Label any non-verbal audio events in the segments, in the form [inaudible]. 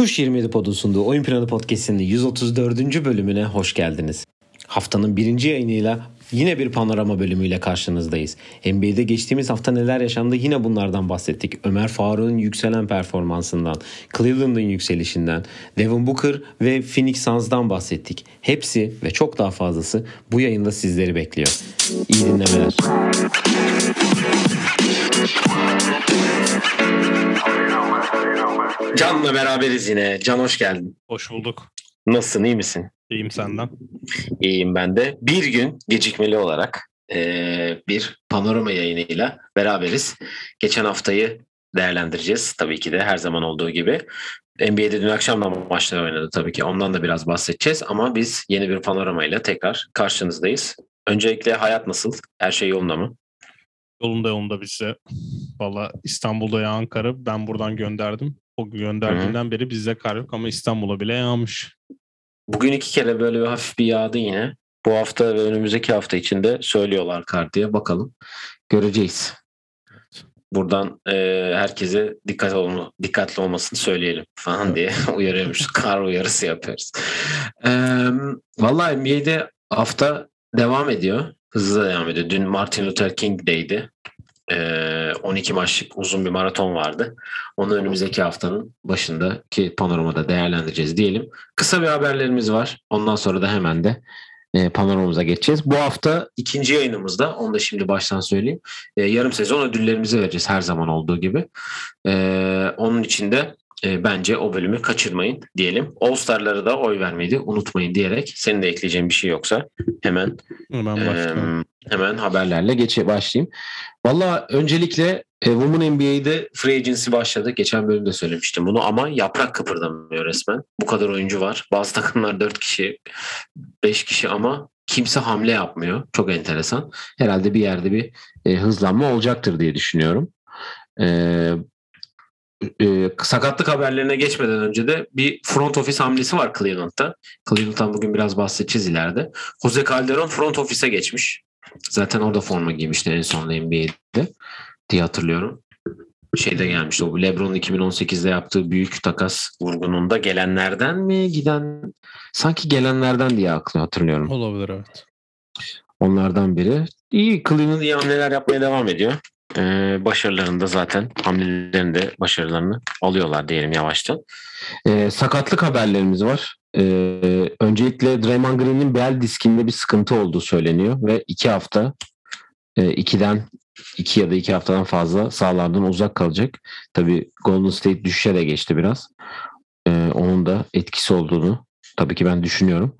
Tuş 27 Pod'un sunduğu Oyun Planı Podcast'inin 134. bölümüne hoş geldiniz. Haftanın birinci yayınıyla yine bir panorama bölümüyle karşınızdayız. NBA'de geçtiğimiz hafta neler yaşandı yine bunlardan bahsettik. Ömer Faruk'un yükselen performansından, Cleveland'ın yükselişinden, Devin Booker ve Phoenix Suns'dan bahsettik. Hepsi ve çok daha fazlası bu yayında sizleri bekliyor. İyi dinlemeler. Can'la beraberiz yine. Can hoş geldin. Hoş bulduk. Nasılsın iyi misin? İyiyim senden. İyiyim ben de. Bir gün gecikmeli olarak e, bir panorama yayınıyla beraberiz. Geçen haftayı değerlendireceğiz tabii ki de her zaman olduğu gibi. NBA'de dün akşam da maçlar oynadı tabii ki. Ondan da biraz bahsedeceğiz ama biz yeni bir panoramayla tekrar karşınızdayız. Öncelikle hayat nasıl? Her şey yolunda mı? Yolunda yolunda bize. Valla İstanbul'da yağan karı ben buradan gönderdim. O gönderdiğinden Hı-hı. beri bizde kar yok ama İstanbul'a bile yağmış. Bugün iki kere böyle bir hafif bir yağdı yine. Bu hafta ve önümüzdeki hafta içinde söylüyorlar kar diye. Bakalım. Göreceğiz. Buradan e, herkese dikkat olma, dikkatli olmasını söyleyelim falan diye [laughs] uyarıyormuş. Kar uyarısı yapıyoruz. E, vallahi NBA'de hafta devam ediyor. Hızlı devam ediyor. Dün Martin Luther King Day'di. 12 maçlık uzun bir maraton vardı. Onu önümüzdeki haftanın başındaki panoramada değerlendireceğiz diyelim. Kısa bir haberlerimiz var. Ondan sonra da hemen de panoramamıza geçeceğiz. Bu hafta ikinci yayınımızda, onu da şimdi baştan söyleyeyim. Yarım sezon ödüllerimizi vereceğiz her zaman olduğu gibi. Onun için de e, bence o bölümü kaçırmayın diyelim. All Star'ları da oy vermeyi de unutmayın diyerek senin de ekleyeceğin bir şey yoksa hemen hemen, e, hemen haberlerle geçe başlayayım. Valla öncelikle e, Women NBA'de free agency başladı. Geçen bölümde söylemiştim bunu ama yaprak kıpırdamıyor resmen. Bu kadar oyuncu var. Bazı takımlar 4 kişi, 5 kişi ama kimse hamle yapmıyor. Çok enteresan. Herhalde bir yerde bir e, hızlanma olacaktır diye düşünüyorum. E, e, sakatlık haberlerine geçmeden önce de bir front office hamlesi var Cleveland'da. Cleveland'dan bugün biraz bahsedeceğiz ileride. Jose Calderon front office'e geçmiş. Zaten orada forma giymişti en son NBA'de diye hatırlıyorum. Şeyde gelmişti o LeBron'un 2018'de yaptığı büyük takas vurgununda gelenlerden mi giden sanki gelenlerden diye aklımda hatırlıyorum. Olabilir evet. Onlardan biri. İyi Cleveland iyi hamleler yapmaya devam ediyor e, başarılarında zaten hamlelerinde başarılarını alıyorlar diyelim yavaştan. E, sakatlık haberlerimiz var. E, öncelikle Draymond Green'in bel diskinde bir sıkıntı olduğu söyleniyor ve iki hafta e, ikiden iki ya da iki haftadan fazla sahalardan uzak kalacak. Tabi Golden State düşüşe de geçti biraz. E, onun da etkisi olduğunu tabii ki ben düşünüyorum.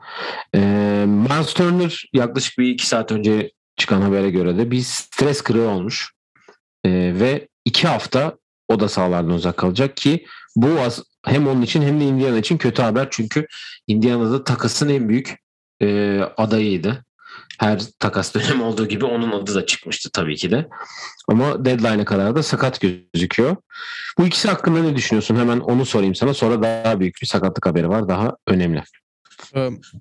E, Miles Turner yaklaşık bir iki saat önce çıkan habere göre de bir stres kırığı olmuş. E, ve iki hafta o da sahalardan uzak kalacak ki bu az, hem onun için hem de Indiana için kötü haber. Çünkü Indiana'da takasın en büyük e, adayıydı. Her takas [laughs] dönemi olduğu gibi onun adı da çıkmıştı tabii ki de. Ama deadline'e kadar da sakat gözüküyor. Bu ikisi hakkında ne düşünüyorsun? Hemen onu sorayım sana. Sonra daha büyük bir sakatlık haberi var. Daha önemli.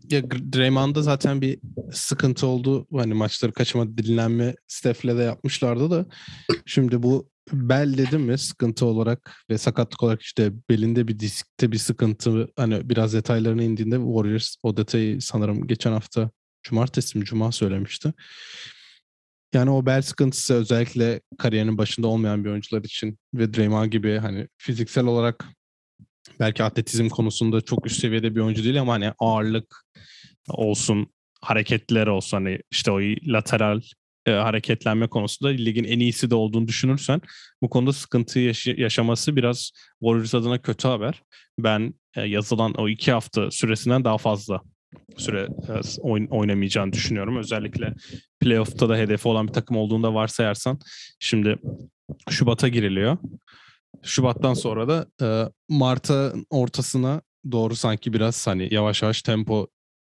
Ya Draymond'da zaten bir sıkıntı oldu. Hani maçları kaçırma dinlenme Steph'le de yapmışlardı da. Şimdi bu bel dedim mi sıkıntı olarak ve sakatlık olarak işte belinde bir diskte bir sıkıntı hani biraz detaylarına indiğinde Warriors o detayı sanırım geçen hafta cumartesi mi cuma söylemişti. Yani o bel sıkıntısı özellikle kariyerinin başında olmayan bir oyuncular için ve Draymond gibi hani fiziksel olarak belki atletizm konusunda çok üst seviyede bir oyuncu değil ama hani ağırlık olsun, hareketler olsun hani işte o lateral e, hareketlenme konusunda ligin en iyisi de olduğunu düşünürsen bu konuda sıkıntı yaş- yaşaması biraz Warriors adına kötü haber. Ben e, yazılan o iki hafta süresinden daha fazla süre e, oyn- oynamayacağını düşünüyorum. Özellikle playoff'ta da hedefi olan bir takım olduğunda varsayarsan şimdi Şubat'a giriliyor. Şubat'tan sonra da e, Mart'a ortasına doğru sanki biraz hani yavaş yavaş tempo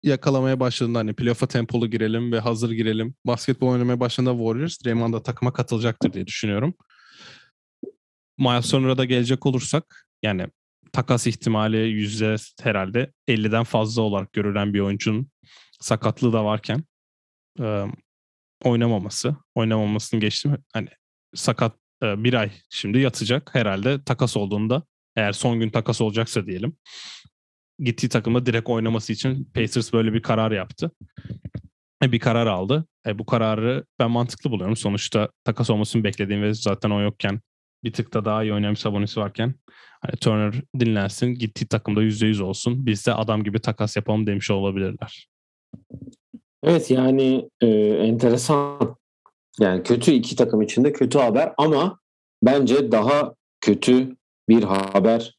yakalamaya başladığında hani playoff'a tempolu girelim ve hazır girelim. Basketbol oynamaya başladığında Warriors Draymond da takıma katılacaktır diye düşünüyorum. Miles sonra da gelecek olursak yani takas ihtimali yüzde herhalde 50'den fazla olarak görülen bir oyuncunun sakatlığı da varken e, oynamaması, oynamamasını geçtim. Hani sakat bir ay şimdi yatacak. Herhalde takas olduğunda Eğer son gün takas olacaksa diyelim. Gittiği takımda direkt oynaması için Pacers böyle bir karar yaptı. E, bir karar aldı. E, bu kararı ben mantıklı buluyorum. Sonuçta takas olmasını beklediğim ve zaten o yokken bir tık da daha iyi oynayan bir Sabonis varken hani Turner dinlensin, gittiği takımda %100 olsun. Biz de adam gibi takas yapalım demiş olabilirler. Evet yani e, enteresan. Yani kötü iki takım içinde kötü haber ama bence daha kötü bir haber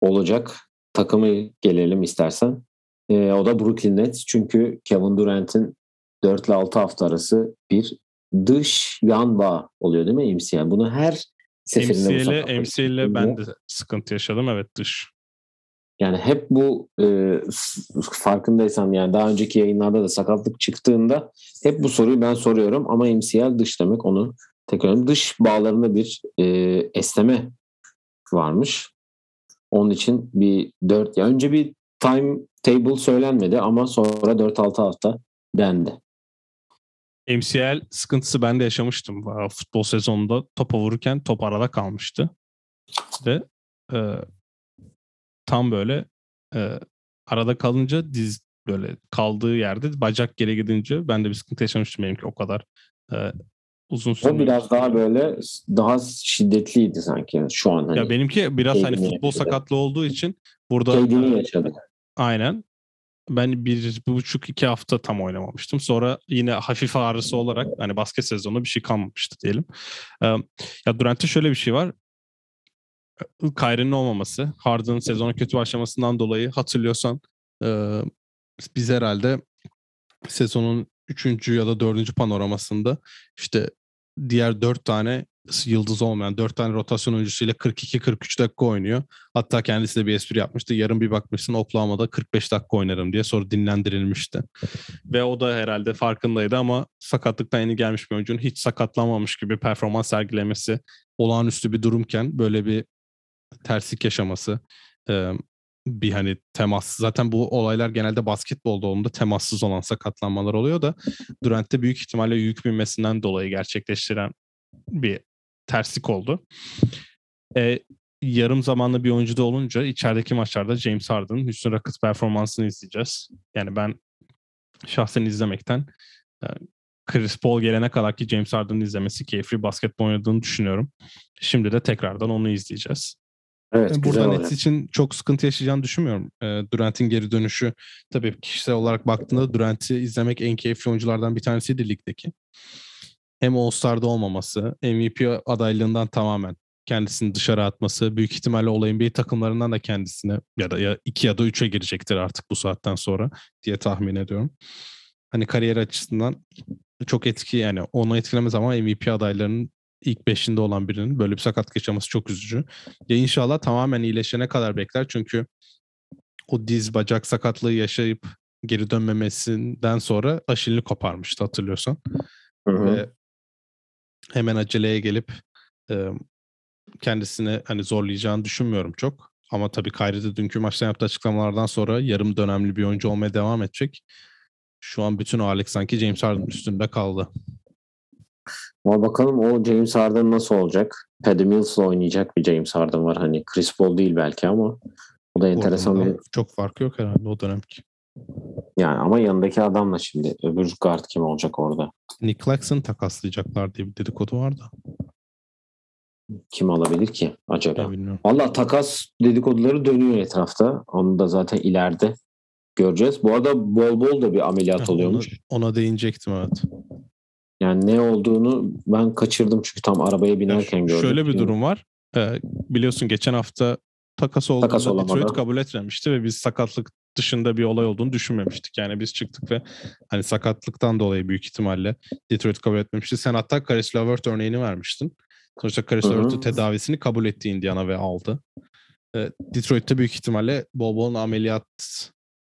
olacak. Takımı gelelim istersen. E, o da Brooklyn Nets. Çünkü Kevin Durant'in 4 ile 6 hafta arası bir dış yan bağ oluyor değil mi MCL? Bunu her seferinde MCL'e MCL'e ben de sıkıntı yaşadım evet dış. Yani hep bu e, farkındaysan yani daha önceki yayınlarda da sakatlık çıktığında hep bu soruyu ben soruyorum ama MCL dış demek onu tekrar dış bağlarında bir e, esneme varmış. Onun için bir 4 ya önce bir time table söylenmedi ama sonra 4-6 hafta dendi. MCL sıkıntısı ben de yaşamıştım. Futbol sezonunda topa vururken top arada kalmıştı. Ve e, tam böyle e, arada kalınca diz böyle kaldığı yerde bacak geri gidince ben de bir sıkıntı yaşamıştım benimki o kadar e, uzun süre. O biraz daha böyle daha şiddetliydi sanki yani şu an. Hani ya benimki biraz hani futbol yaşadı. sakatlığı olduğu için burada Kendini yaşadı. Aynen. Ben bir, bir buçuk iki hafta tam oynamamıştım. Sonra yine hafif ağrısı olarak hani basket sezonu bir şey kalmamıştı diyelim. Ee, ya Durant'te şöyle bir şey var. Kyrie'nin olmaması, Harden'ın sezona kötü başlamasından dolayı hatırlıyorsan e, biz herhalde sezonun 3. ya da 4. panoramasında işte diğer 4 tane yıldız olmayan 4 tane rotasyon oyuncusuyla 42-43 dakika oynuyor. Hatta kendisi de bir espri yapmıştı. Yarın bir bakmışsın Oklahoma'da 45 dakika oynarım diye sonra dinlendirilmişti. Ve o da herhalde farkındaydı ama sakatlıktan yeni gelmiş bir oyuncunun hiç sakatlanmamış gibi performans sergilemesi olağanüstü bir durumken böyle bir terslik yaşaması bir hani temas zaten bu olaylar genelde basketbolda olduğunda temassız olan sakatlanmalar oluyor da Durant'te büyük ihtimalle yük binmesinden dolayı gerçekleştiren bir terslik oldu. E, yarım zamanlı bir oyuncu da olunca içerideki maçlarda James Harden'ın Houston Rockets performansını izleyeceğiz. Yani ben şahsen izlemekten Chris Paul gelene kadar ki James Harden'ın izlemesi keyifli basketbol oynadığını düşünüyorum. Şimdi de tekrardan onu izleyeceğiz. Evet, yani burada Nets için çok sıkıntı yaşayacağını düşünmüyorum. Durant'in geri dönüşü tabii kişisel olarak baktığında Durant'i izlemek en keyifli oyunculardan bir tanesiydi ligdeki. Hem All-Star'da olmaması, MVP adaylığından tamamen kendisini dışarı atması, büyük ihtimalle olayın bir takımlarından da kendisine ya da ya iki ya da üçe girecektir artık bu saatten sonra diye tahmin ediyorum. Hani kariyer açısından çok etki yani onu etkilemez ama MVP adaylarının ilk beşinde olan birinin böyle bir sakat yaşaması çok üzücü. Ya inşallah tamamen iyileşene kadar bekler çünkü o diz bacak sakatlığı yaşayıp geri dönmemesinden sonra aşilini koparmıştı hatırlıyorsan. Hı hı. Ve hemen aceleye gelip e, kendisini hani zorlayacağını düşünmüyorum çok. Ama tabii Kyrie'de dünkü maçta yaptığı açıklamalardan sonra yarım dönemli bir oyuncu olmaya devam edecek. Şu an bütün ağırlık sanki James Harden üstünde kaldı. Ama bakalım o James Harden nasıl olacak? Paddy Mills'la oynayacak bir James Harden var. Hani Chris Paul değil belki ama o da enteresan bir... Çok farkı yok herhalde o dönemki. Yani ama yanındaki adamla şimdi öbür guard kim olacak orada? Nick Claxton takaslayacaklar diye bir dedikodu var da. Kim alabilir ki acaba? Valla takas dedikoduları dönüyor etrafta. Onu da zaten ileride göreceğiz. Bu arada bol bol da bir ameliyat ya, oluyormuş. Ona, ona değinecektim evet. Yani ne olduğunu ben kaçırdım çünkü tam arabaya binerken gördüm. Şöyle bir durum var. Ee, biliyorsun geçen hafta takas olduğunda takas Detroit kabul etmemişti ve biz sakatlık dışında bir olay olduğunu düşünmemiştik. Yani biz çıktık ve hani sakatlıktan dolayı büyük ihtimalle Detroit kabul etmemişti. Sen hatta Caris LeVert örneğini vermiştin. Sonuçta Caris LeVert'ın tedavisini kabul etti Indiana ve aldı. Ee, Detroit'te büyük ihtimalle bol bol ameliyat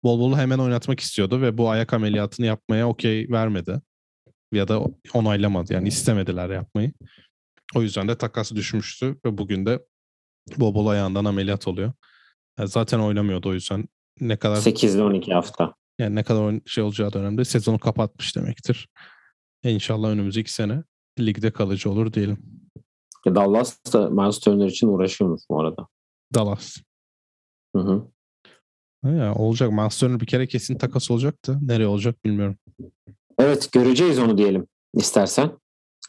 bol bolu hemen oynatmak istiyordu ve bu ayak ameliyatını yapmaya okey vermedi. Ya da onaylamadı yani istemediler yapmayı. O yüzden de takası düşmüştü ve bugün de bol bol ayağından ameliyat oluyor. Yani zaten oynamıyordu o yüzden ne kadar 8 ile 12 hafta. Yani ne kadar şey olacağı dönemde sezonu kapatmış demektir. E inşallah önümüzdeki sene ligde kalıcı olur diyelim. Dallas da Miles Turner için uğraşıyormuş bu arada. Dallas. Hı hı. Ya, olacak. Miles bir kere kesin takas olacaktı. Nereye olacak bilmiyorum. Evet göreceğiz onu diyelim istersen.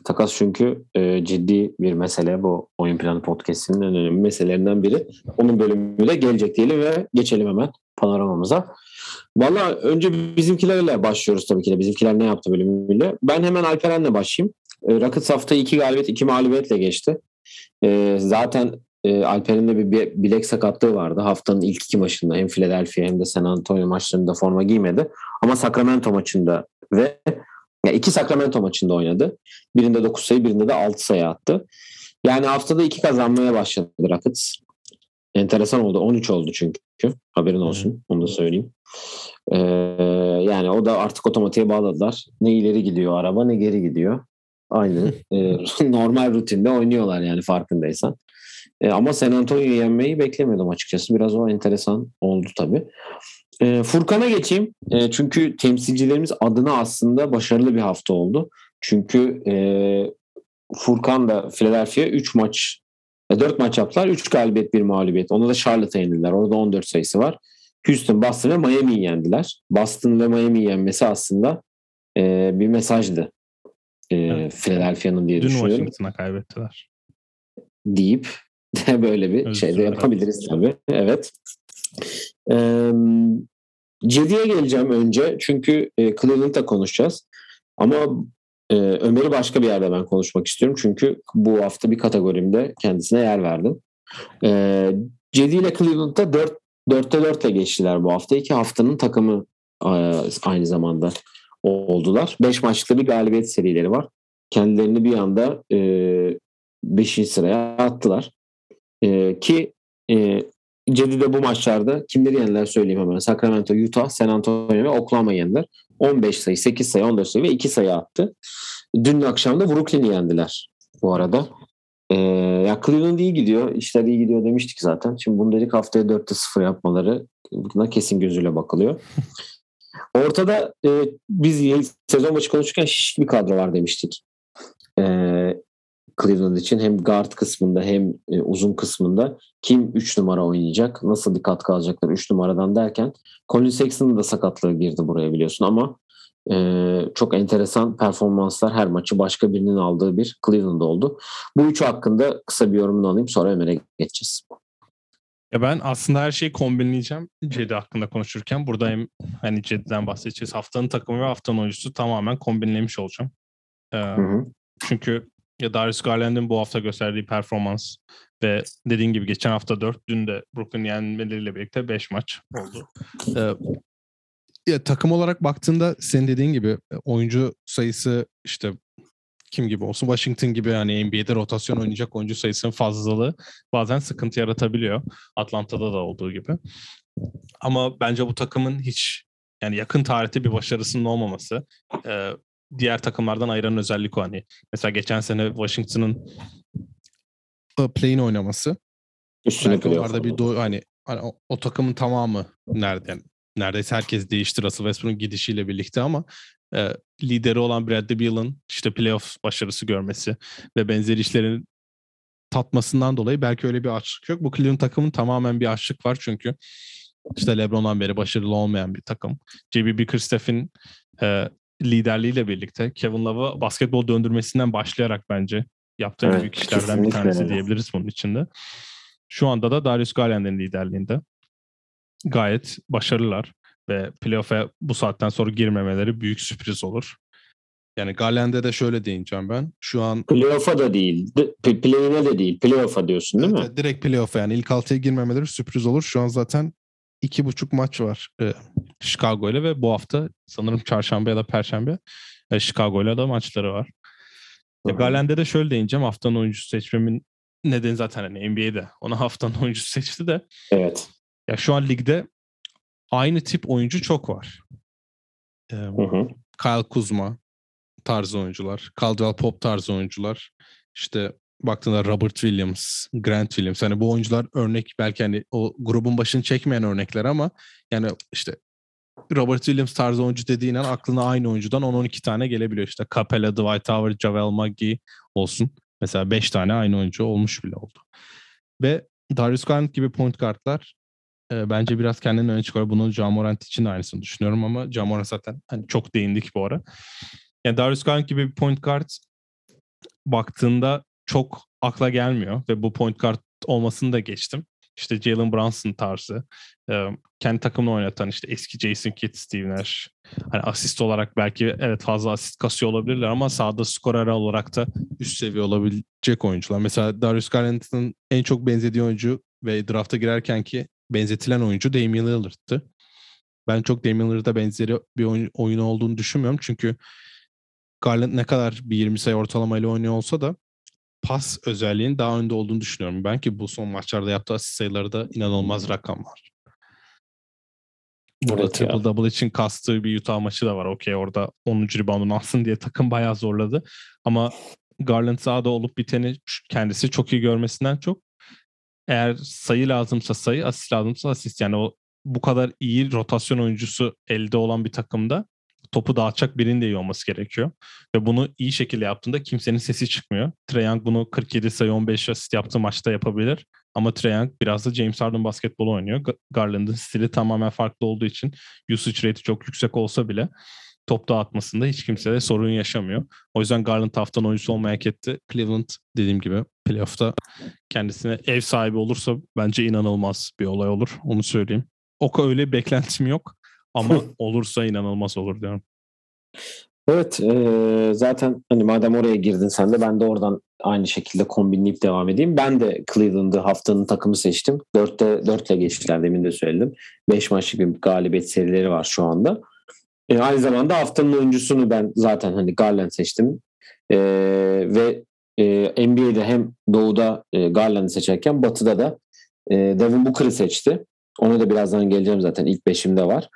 Takas çünkü e, ciddi bir mesele bu Oyun Planı Podcast'inin en önemli meselelerinden biri. Onun bölümü de gelecek diyelim ve geçelim hemen panoramamıza. Valla önce bizimkilerle başlıyoruz tabii ki de. Bizimkiler ne yaptı bölümüyle. Ben hemen Alperen'le başlayayım. E, Rockets haftayı iki galibiyet, iki mağlubiyetle geçti. E, zaten e, Alper'in de bir bilek sakatlığı vardı. Haftanın ilk iki maçında hem Philadelphia hem de San Antonio maçlarında forma giymedi. Ama Sacramento maçında ve yani iki Sacramento maçında oynadı. Birinde 9 sayı, birinde de 6 sayı attı. Yani haftada iki kazanmaya başladı Rockets. Enteresan oldu. 13 oldu çünkü. Haberin olsun. Onu da söyleyeyim. Ee, yani o da artık otomatiğe bağladılar. Ne ileri gidiyor araba ne geri gidiyor. Aynı [laughs] e, normal rutinde oynuyorlar yani farkındaysan. E, ama San Antonio'yu yenmeyi beklemiyordum açıkçası. Biraz o enteresan oldu tabii. E, Furkan'a geçeyim. E, çünkü temsilcilerimiz adına aslında başarılı bir hafta oldu. Çünkü e, Furkan da Philadelphia 3 maç, 4 e, maç yaptılar. 3 galibiyet, bir mağlubiyet. Onu da Charlotte'a yendiler. Orada 14 sayısı var. Houston, Boston ve Miami'yi yendiler. Boston ve Miami'yi yenmesi aslında e, bir mesajdı. E, evet. Philadelphia'nın diye Dün düşünüyorum. Dün Washington'a kaybettiler. Deyip [laughs] böyle bir evet, şey de yapabiliriz evet. tabii. Evet. Cedi'ye geleceğim önce. Çünkü e, Cleveland'da konuşacağız. Ama e, Ömer'i başka bir yerde ben konuşmak istiyorum. Çünkü bu hafta bir kategorimde kendisine yer verdim. E, Cedi ile Cleveland'da 4 4'te 4 ile geçtiler bu hafta. İki haftanın takımı e, aynı zamanda oldular. 5 maçlıkta bir galibiyet serileri var. Kendilerini bir anda 5. E, sıraya attılar. E, ki e, Cedi'de bu maçlarda kimleri yendiler söyleyeyim hemen. Sacramento, Utah, San Antonio ve Oklahoma yendiler. 15 sayı, 8 sayı, 14 sayı ve 2 sayı attı. Dün akşam da Brooklyn'i yendiler bu arada. Ee, ya Cleveland iyi gidiyor. İşler iyi gidiyor demiştik zaten. Şimdi bunu dedik haftaya 4'te 0 yapmaları buna kesin gözüyle bakılıyor. [laughs] Ortada e, biz sezon maçı konuşurken şişik bir kadro var demiştik. E, Cleveland için hem guard kısmında hem e, uzun kısmında kim 3 numara oynayacak, nasıl bir katkı alacaklar 3 numaradan derken Colin Sexton'ın da sakatlığı girdi buraya biliyorsun ama e, çok enteresan performanslar her maçı başka birinin aldığı bir Cleveland oldu. Bu üçü hakkında kısa bir yorumunu alayım sonra Ömer'e geçeceğiz. Ya ben aslında her şeyi kombinleyeceğim Cedi hakkında konuşurken. Burada hem hani Cedi'den bahsedeceğiz. Haftanın takımı ve haftanın oyuncusu tamamen kombinlemiş olacağım. Ee, hı hı. Çünkü ya Darius Garland'ın bu hafta gösterdiği performans ve dediğin gibi geçen hafta 4, dün de Brooklyn yenmeleriyle birlikte 5 maç oldu. Ee, ya takım olarak baktığında senin dediğin gibi e, oyuncu sayısı işte kim gibi olsun Washington gibi hani NBA'de rotasyon oynayacak oyuncu sayısının fazlalığı bazen sıkıntı yaratabiliyor. Atlanta'da da olduğu gibi. Ama bence bu takımın hiç yani yakın tarihte bir başarısının olmaması e, diğer takımlardan ayıran özellik o hani. Mesela geçen sene Washington'ın play'in oynaması. Üstüne playoff'larda bir do- hani, hani o, o takımın tamamı nerede yani neredeyse herkes değişti Russell Westbrook'un gidişiyle birlikte ama e, lideri olan Bradley Beal'ın işte playoff başarısı görmesi ve benzeri işlerin tatmasından dolayı belki öyle bir açlık yok. Bu Cleveland takımın tamamen bir açlık var çünkü işte LeBron'dan beri başarılı olmayan bir takım. J.B. Bickerstaff'in e, liderliğiyle birlikte Kevin Love'ı basketbol döndürmesinden başlayarak bence yaptığı evet, büyük işlerden bir tanesi öyle. diyebiliriz bunun içinde. Şu anda da Darius Garland'ın liderliğinde gayet başarılılar ve playoff'a bu saatten sonra girmemeleri büyük sürpriz olur. Yani Garland'e de şöyle değineceğim ben. Şu an playoff'a da değil, play'ine de değil, playoff'a diyorsun değil evet, mi? Direkt playoff'a yani ilk altıya girmemeleri sürpriz olur. Şu an zaten iki buçuk maç var e, Chicago ile ve bu hafta sanırım çarşamba ya da perşembe e, Chicago ile de maçları var. Ya Garland'e de şöyle değineceğim. Haftanın oyuncusu seçmemin nedeni zaten hani NBA'de. Ona haftanın [laughs] oyuncusu seçti de. Evet. Ya şu an ligde aynı tip oyuncu çok var. Ee, hı hı. Kyle Kuzma tarzı oyuncular. Caldwell Pop tarzı oyuncular. İşte baktığında Robert Williams, Grant Williams hani bu oyuncular örnek belki hani o grubun başını çekmeyen örnekler ama yani işte Robert Williams tarzı oyuncu dediğin an aklına aynı oyuncudan 10-12 tane gelebiliyor. İşte Capella, Dwight Howard, Javel McGee olsun. Mesela 5 tane aynı oyuncu olmuş bile oldu. Ve Darius Garland gibi point guardlar e, bence biraz kendini öne çıkıyor. Bunu Jamorant için de aynısını düşünüyorum ama Jamorant zaten hani çok değindik bu ara. Yani Darius Garland gibi bir point guard baktığında çok akla gelmiyor ve bu point guard olmasını da geçtim. İşte Jalen Brunson tarzı, e, kendi takımını oynatan işte eski Jason Kidd, Steve Nash. Hani asist olarak belki evet fazla asist kasıyor olabilirler ama sahada skorer olarak da üst seviye olabilecek oyuncular. Mesela Darius Garland'ın en çok benzediği oyuncu ve drafta girerken ki benzetilen oyuncu Damian Lillard'tı. Ben çok Damian Lillard'a benzeri bir oyun, oyunu olduğunu düşünmüyorum. Çünkü Garland ne kadar bir 20 sayı ortalamayla oynuyor olsa da pas özelliğinin daha önde olduğunu düşünüyorum. Ben ki bu son maçlarda yaptığı asist sayıları da inanılmaz rakamlar. Burada evet triple ya. double için kastığı bir Utah maçı da var. Okey orada 10. reboundunu alsın diye takım bayağı zorladı. Ama Garland sahada olup biteni kendisi çok iyi görmesinden çok eğer sayı lazımsa sayı, asist lazımsa asist. Yani o bu kadar iyi rotasyon oyuncusu elde olan bir takımda topu dağıtacak birinin de iyi olması gerekiyor. Ve bunu iyi şekilde yaptığında kimsenin sesi çıkmıyor. Trae bunu 47 sayı 15 asist yaptığı maçta yapabilir. Ama Trae biraz da James Harden basketbolu oynuyor. Garland'ın stili tamamen farklı olduğu için usage rate'i çok yüksek olsa bile top dağıtmasında hiç kimse de sorun yaşamıyor. O yüzden Garland haftanın oyuncusu olmaya hak etti. Cleveland dediğim gibi playoff'ta kendisine ev sahibi olursa bence inanılmaz bir olay olur. Onu söyleyeyim. O öyle beklentim yok. Ama [laughs] olursa inanılmaz olur diyorum. Evet e, zaten hani madem oraya girdin sen de ben de oradan aynı şekilde kombinleyip devam edeyim. Ben de Cleveland'ı haftanın takımı seçtim. 4'te 4 ile geçtiler demin de söyledim. 5 maçlık bir galibiyet serileri var şu anda. E, aynı zamanda haftanın oyuncusunu ben zaten hani Garland seçtim. E, ve e, NBA'de hem doğuda e, Garland'ı seçerken batıda da e, Devin Booker'ı seçti. Ona da birazdan geleceğim zaten ilk beşimde var.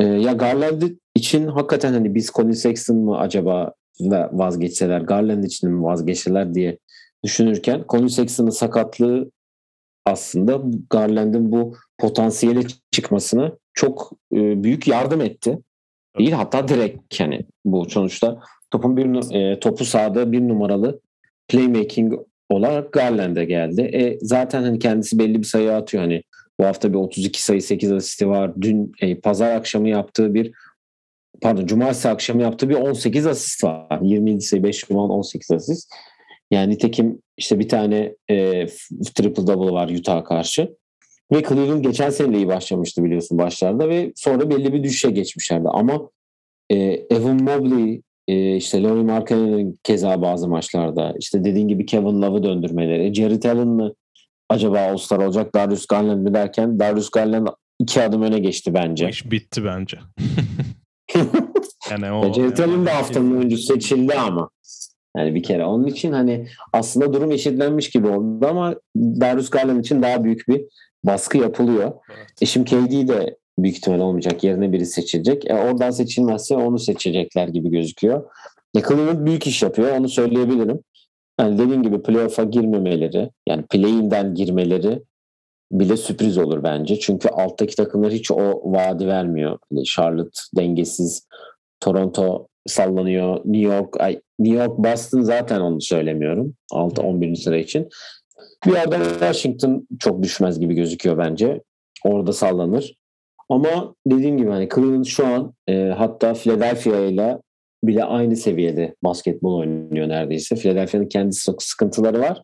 E, ya Garland için hakikaten hani biz Colin Sexton mı acaba vazgeçseler, Garland için mi vazgeçseler diye düşünürken Colin Sexton'ın sakatlığı aslında Garland'ın bu potansiyeli çıkmasına çok e, büyük yardım etti. Değil hatta direkt yani bu sonuçta topun bir e, topu sahada bir numaralı playmaking olarak Garland'e geldi. E, zaten hani kendisi belli bir sayı atıyor hani bu hafta bir 32 sayı 8 asisti var. Dün e, pazar akşamı yaptığı bir pardon cumartesi akşamı yaptığı bir 18 asist var. 27 sayı 5 rebound 18 asist. Yani nitekim işte bir tane e, triple double var Utah karşı. Ve Cleveland geçen sene iyi başlamıştı biliyorsun başlarda ve sonra belli bir düşüşe geçmişlerdi. Ama e, Evan Mobley, e, işte Laurie Markkanen'in keza bazı maçlarda, işte dediğin gibi Kevin Love'ı döndürmeleri, Allen mı acaba All-Star olacak Darius Garland mi derken Darius Garland iki adım öne geçti bence. İş bitti bence. [laughs] yani o, Jared Allen de haftanın oyuncusu seçildi ama. Yani bir kere. Onun için hani aslında durum eşitlenmiş gibi oldu ama Darius Garland için daha büyük bir baskı yapılıyor. Evet. E şimdi KD de büyük ihtimal olmayacak. Yerine biri seçilecek. E oradan seçilmezse onu seçecekler gibi gözüküyor. E Cleveland büyük iş yapıyor. Onu söyleyebilirim. Yani dediğim gibi playoff'a girmemeleri, yani play-in'den girmeleri bile sürpriz olur bence. Çünkü alttaki takımlar hiç o vaadi vermiyor. Yani Charlotte dengesiz, Toronto sallanıyor, New York, ay, New York, Boston zaten onu söylemiyorum. 6-11. sıra için. Bir yerden Washington çok düşmez gibi gözüküyor bence. Orada sallanır. Ama dediğim gibi hani Cleveland şu an e, hatta Philadelphia ile bile aynı seviyede basketbol oynuyor neredeyse. Philadelphia'nın kendi sıkıntıları var.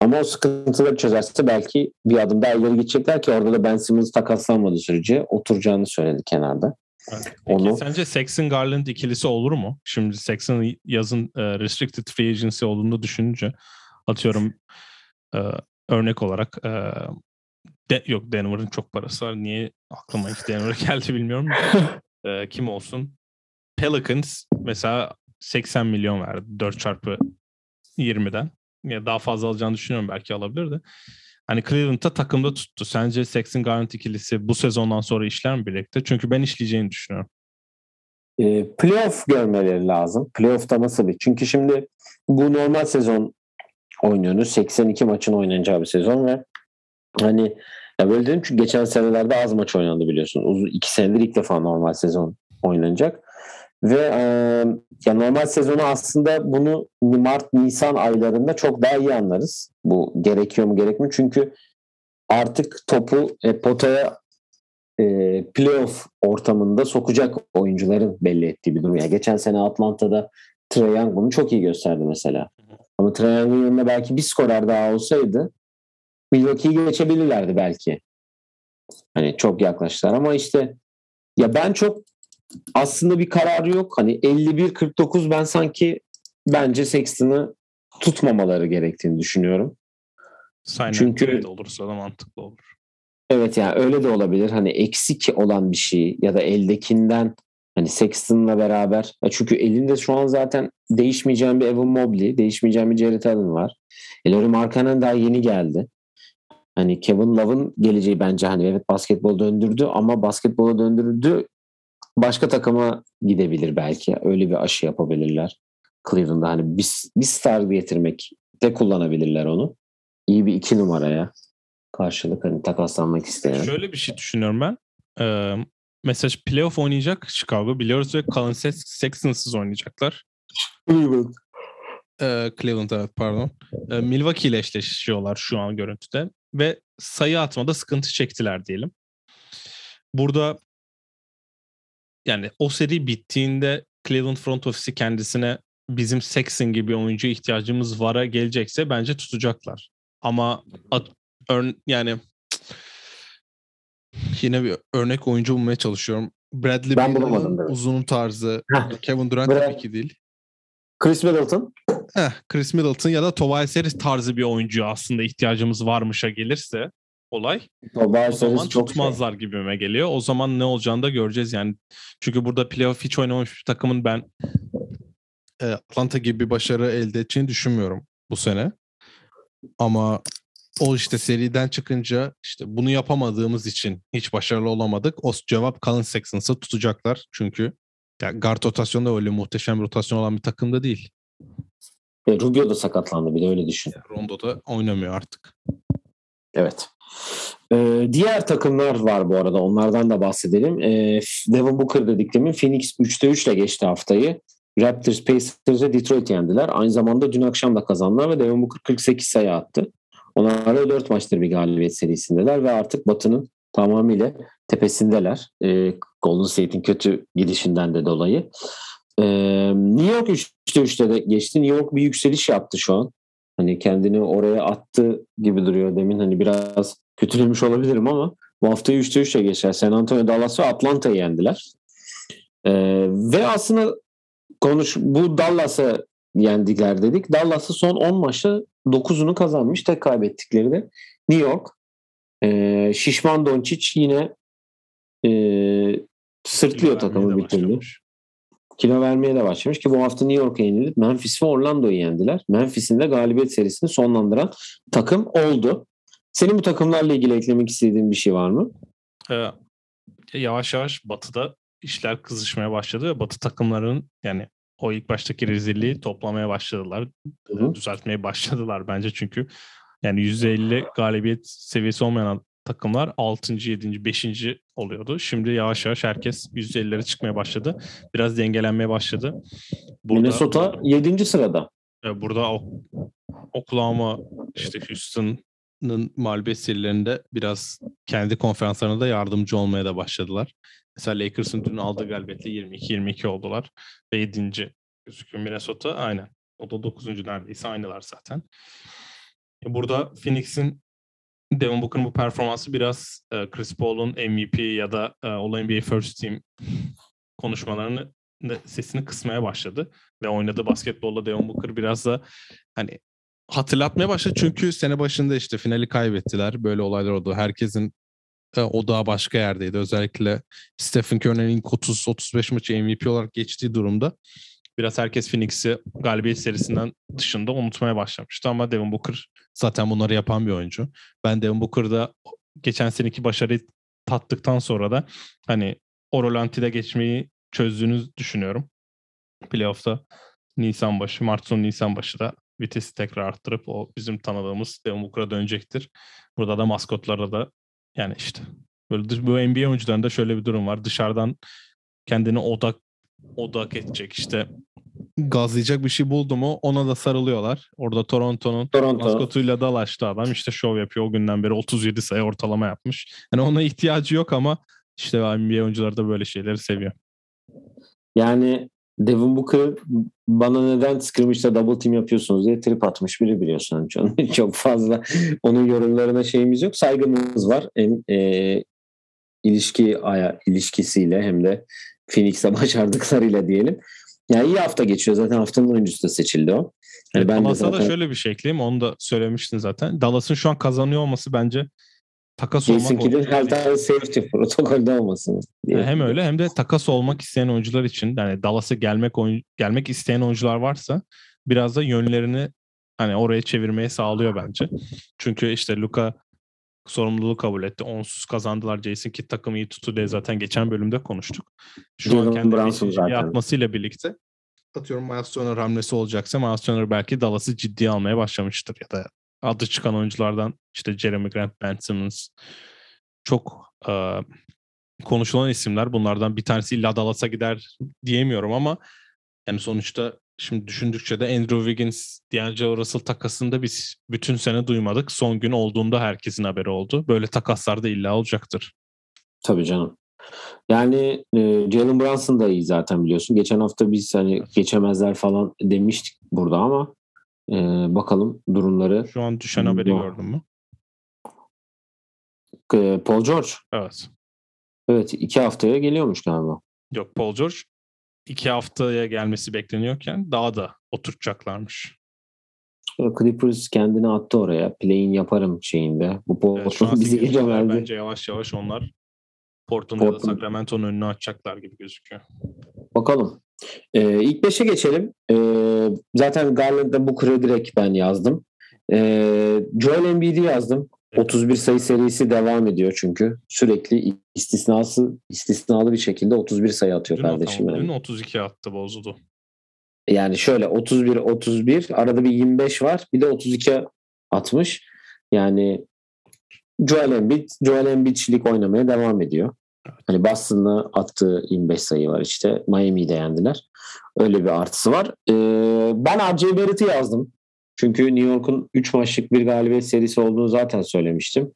Ama o sıkıntıları çözerse belki bir adım daha ileri gidecekler ki orada da Ben Simmons takaslanmadığı sürece oturacağını söyledi kenarda. Peki Onu... sence Sexton Garland ikilisi olur mu? Şimdi Sexton yazın e, restricted free agency olduğunu düşününce atıyorum e, örnek olarak e, de, yok Denver'ın çok parası var. Niye aklıma hiç Denver [laughs] geldi bilmiyorum. e, kim olsun? Pelicans mesela 80 milyon verdi 4 çarpı 20'den. Ya daha fazla alacağını düşünüyorum belki alabilir de. Hani Cleveland'da takımda tuttu. Sence Sexton Garland ikilisi bu sezondan sonra işler mi birlikte? Çünkü ben işleyeceğini düşünüyorum. E, playoff görmeleri lazım. Playoff'ta nasıl bir? Çünkü şimdi bu normal sezon oynuyoruz. 82 maçın oynanacağı bir sezon ve hani ya böyle dedim çünkü geçen senelerde az maç oynandı biliyorsun. Uzun iki senedir ilk defa normal sezon oynanacak. Ve e, ya normal sezonu aslında bunu Mart Nisan aylarında çok daha iyi anlarız. Bu gerekiyor mu gerekmiyor? Çünkü artık topu e, potaya e, playoff ortamında sokacak oyuncuların belli ettiği bir durum. Yani geçen sene Atlanta'da Trae Young bunu çok iyi gösterdi mesela. Ama Trae Young'ın yanında belki bir skorer daha olsaydı Milwaukee'yi geçebilirlerdi belki. Hani çok yaklaştılar ama işte ya ben çok aslında bir kararı yok. Hani 51-49 ben sanki bence Sexton'ı tutmamaları gerektiğini düşünüyorum. Sign Çünkü de olursa da mantıklı olur. Evet yani öyle de olabilir. Hani eksik olan bir şey ya da eldekinden hani Sexton'la beraber. Çünkü elinde şu an zaten değişmeyeceğin bir Evan Mobley, değişmeyeceğin bir Jared Allen var. Elori Markkanen daha yeni geldi. Hani Kevin Love'ın geleceği bence hani evet basketbol döndürdü ama basketbola döndürdü başka takıma gidebilir belki. Öyle bir aşı yapabilirler. Cleveland'da hani bir, bir star getirmek de kullanabilirler onu. İyi bir iki numaraya karşılık hani takaslanmak isteyen. Şöyle bir şey düşünüyorum ben. Ee, mesela playoff oynayacak Chicago biliyoruz ve Colin Sexton'sız oynayacaklar. Cleveland. Ee, Cleveland evet pardon. Ee, Milwaukee ile eşleşiyorlar şu an görüntüde ve sayı atmada sıkıntı çektiler diyelim. Burada yani o seri bittiğinde Cleveland front ofisi kendisine bizim Sexton gibi oyuncu ihtiyacımız vara gelecekse bence tutacaklar. Ama at, ör, yani yine bir örnek oyuncu bulmaya çalışıyorum. Bradley ben bulamadım. Uzun tarzı. Kevin Durant Brad, tabii ki değil. Chris Middleton. Heh, Chris Middleton ya da Tobias Harris tarzı bir oyuncu aslında ihtiyacımız varmışa gelirse olay. Tobias o zaman çok tutmazlar şey. gibime geliyor. O zaman ne olacağını da göreceğiz yani. Çünkü burada playoff hiç oynamamış bir takımın ben e, Atlanta gibi bir başarı elde edeceğini düşünmüyorum bu sene. Ama o işte seriden çıkınca işte bunu yapamadığımız için hiç başarılı olamadık. O cevap Colin Sexton'sa tutacaklar. Çünkü yani guard rotasyonda öyle muhteşem rotasyon olan bir takımda değil. E, Rubio da sakatlandı bir de öyle düşün. Yani Rondo da oynamıyor artık. Evet. Ee, diğer takımlar var bu arada. Onlardan da bahsedelim. Ee, Devin Booker dediklemin Phoenix 3'te 3 ile geçti haftayı. Raptors, Pacers ve Detroit yendiler. Aynı zamanda dün akşam da kazandılar ve Devin Booker 48 sayı attı. Onlar da 4 maçtır bir galibiyet serisindeler ve artık Batı'nın tamamıyla tepesindeler. Ee, Golden State'in kötü gidişinden de dolayı. Ee, New York 3'te 3'te de geçti. New York bir yükseliş yaptı şu an. Hani kendini oraya attı gibi duruyor demin. Hani biraz kötülemiş olabilirim ama bu haftayı 3'te 3'e geçer. San Antonio, Dallas ve Atlanta'yı yendiler. Ee, ve aslında konuş bu Dallas'a yendiler dedik. Dallas'ı son 10 maçta 9'unu kazanmış. Tek kaybettikleri de New York. Ee, Şişman Doncic yine e, sırtlıyor takımı bir türlü. Kilo vermeye de başlamış ki bu hafta New York'a yenilip Memphis ve Orlando'yu yendiler. Memphis'in de galibiyet serisini sonlandıran takım oldu. Senin bu takımlarla ilgili eklemek istediğin bir şey var mı? Ee, yavaş yavaş Batı'da işler kızışmaya başladı ve Batı takımlarının yani o ilk baştaki rezilliği toplamaya başladılar. Hı. Düzeltmeye başladılar bence çünkü yani %50 galibiyet seviyesi olmayan takımlar 6. 7. 5. oluyordu. Şimdi yavaş yavaş herkes %50'lere çıkmaya başladı. Biraz dengelenmeye başladı. Burada, Minnesota 7. sırada. E, burada Oklahoma işte Houston'ın mağlubiyet serilerinde biraz kendi konferanslarına da yardımcı olmaya da başladılar. Mesela Lakers'ın dün aldığı galibiyetle 22-22 oldular. Ve 7. gözüküyor Minnesota. Aynen. O da 9. neredeyse aynılar zaten. E, burada Phoenix'in Devin Booker'ın bu performansı biraz e, Chris Paul'un MVP ya da e, All-NBA First Team konuşmalarını sesini kısmaya başladı. Ve oynadığı basketbolla Devin Booker biraz da hani hatırlatmaya başladı. Çünkü sene başında işte finali kaybettiler. Böyle olaylar oldu. Herkesin e, o daha başka yerdeydi. Özellikle Stephen Curry'nin 30-35 maçı MVP olarak geçtiği durumda biraz herkes Phoenix'i galibiyet serisinden dışında unutmaya başlamıştı ama Devin Booker zaten bunları yapan bir oyuncu. Ben Devin Booker'da geçen seneki başarıyı tattıktan sonra da hani o rolantide geçmeyi çözdüğünü düşünüyorum. Playoff'ta Nisan başı, Mart sonu Nisan başı da vitesi tekrar arttırıp o bizim tanıdığımız Devin Booker'a dönecektir. Burada da maskotlara da yani işte böyle bu NBA oyuncularında şöyle bir durum var. Dışarıdan kendini odak odak edecek işte gazlayacak bir şey buldu mu ona da sarılıyorlar. Orada Toronto'nun Toronto. maskotuyla dalaştı adam. İşte şov yapıyor. O günden beri 37 sayı ortalama yapmış. Yani ona ihtiyacı yok ama işte NBA oyuncuları da böyle şeyleri seviyor. Yani Devin Booker bana neden scrimmage'da double team yapıyorsunuz diye trip atmış biri biliyorsun. [laughs] Çok, çok fazla onun yorumlarına şeyimiz yok. Saygımız var. Hem e, ilişki aya, ilişkisiyle hem de Phoenix'e [laughs] başardıklarıyla diyelim. Yani iyi hafta geçiyor. Zaten haftanın oyuncusu da seçildi o. Yani ben Dallas'a zaten- da şöyle bir şey ekleyeyim. Onu da söylemiştin zaten. Dallas'ın şu an kazanıyor olması bence takas olmak oyuncular her tane safety protokolde olmasın. diye. Yani hem öyle hem de takas olmak isteyen oyuncular için yani Dallas'a gelmek oyun, gelmek isteyen oyuncular varsa biraz da yönlerini hani oraya çevirmeye sağlıyor bence. Çünkü işte Luka sorumluluğu kabul etti. Onsuz kazandılar. Jason Kidd takımı iyi tuttu diye zaten geçen bölümde konuştuk. Şu an kendi atmasıyla birlikte atıyorum Miles Turner hamlesi olacaksa Miles Turner belki Dallas'ı ciddiye almaya başlamıştır ya da adı çıkan oyunculardan işte Jeremy Grant, Ben Simmons çok e, konuşulan isimler. Bunlardan bir tanesi illa Dallas'a gider diyemiyorum ama yani sonuçta şimdi düşündükçe de Andrew Wiggins, D'Angelo Russell takasında biz bütün sene duymadık. Son gün olduğunda herkesin haberi oldu. Böyle takaslar da illa olacaktır. Tabii canım. Yani e, Jalen Brunson da iyi zaten biliyorsun. Geçen hafta biz hani geçemezler falan demiştik burada ama e, bakalım durumları. Şu an düşen haberi Yok. gördün mü? E, Paul George Evet. evet iki haftaya geliyormuş galiba. Yok Paul George iki haftaya gelmesi bekleniyorken daha da oturtacaklarmış. Clippers kendini attı oraya. Play'in yaparım şeyinde. Bu Evet, Portland [laughs] bizi sekiz numaralar geçemezdi. bence yavaş yavaş onlar Portland ya da Portland. Sacramento'nun önünü açacaklar gibi gözüküyor. Bakalım. Ee, ilk beşe geçelim. Ee, zaten Garland'da bu kırı direkt ben yazdım. Ee, Joel Embiid'i yazdım. 31 sayı serisi devam ediyor çünkü. Sürekli istisnası istisnalı bir şekilde 31 sayı atıyor Dün, kardeşim. yani. Dün 32 attı bozuldu. Yani şöyle 31 31 arada bir 25 var. Bir de 32 atmış. Yani Joel Embiid Joel Embiid'çilik oynamaya devam ediyor. Hani Boston'la attığı 25 sayı var işte. Miami'yi de yendiler. Öyle bir artısı var. Ee, ben R.J. Barrett'ı yazdım. Çünkü New York'un 3 maçlık bir galibiyet serisi olduğunu zaten söylemiştim.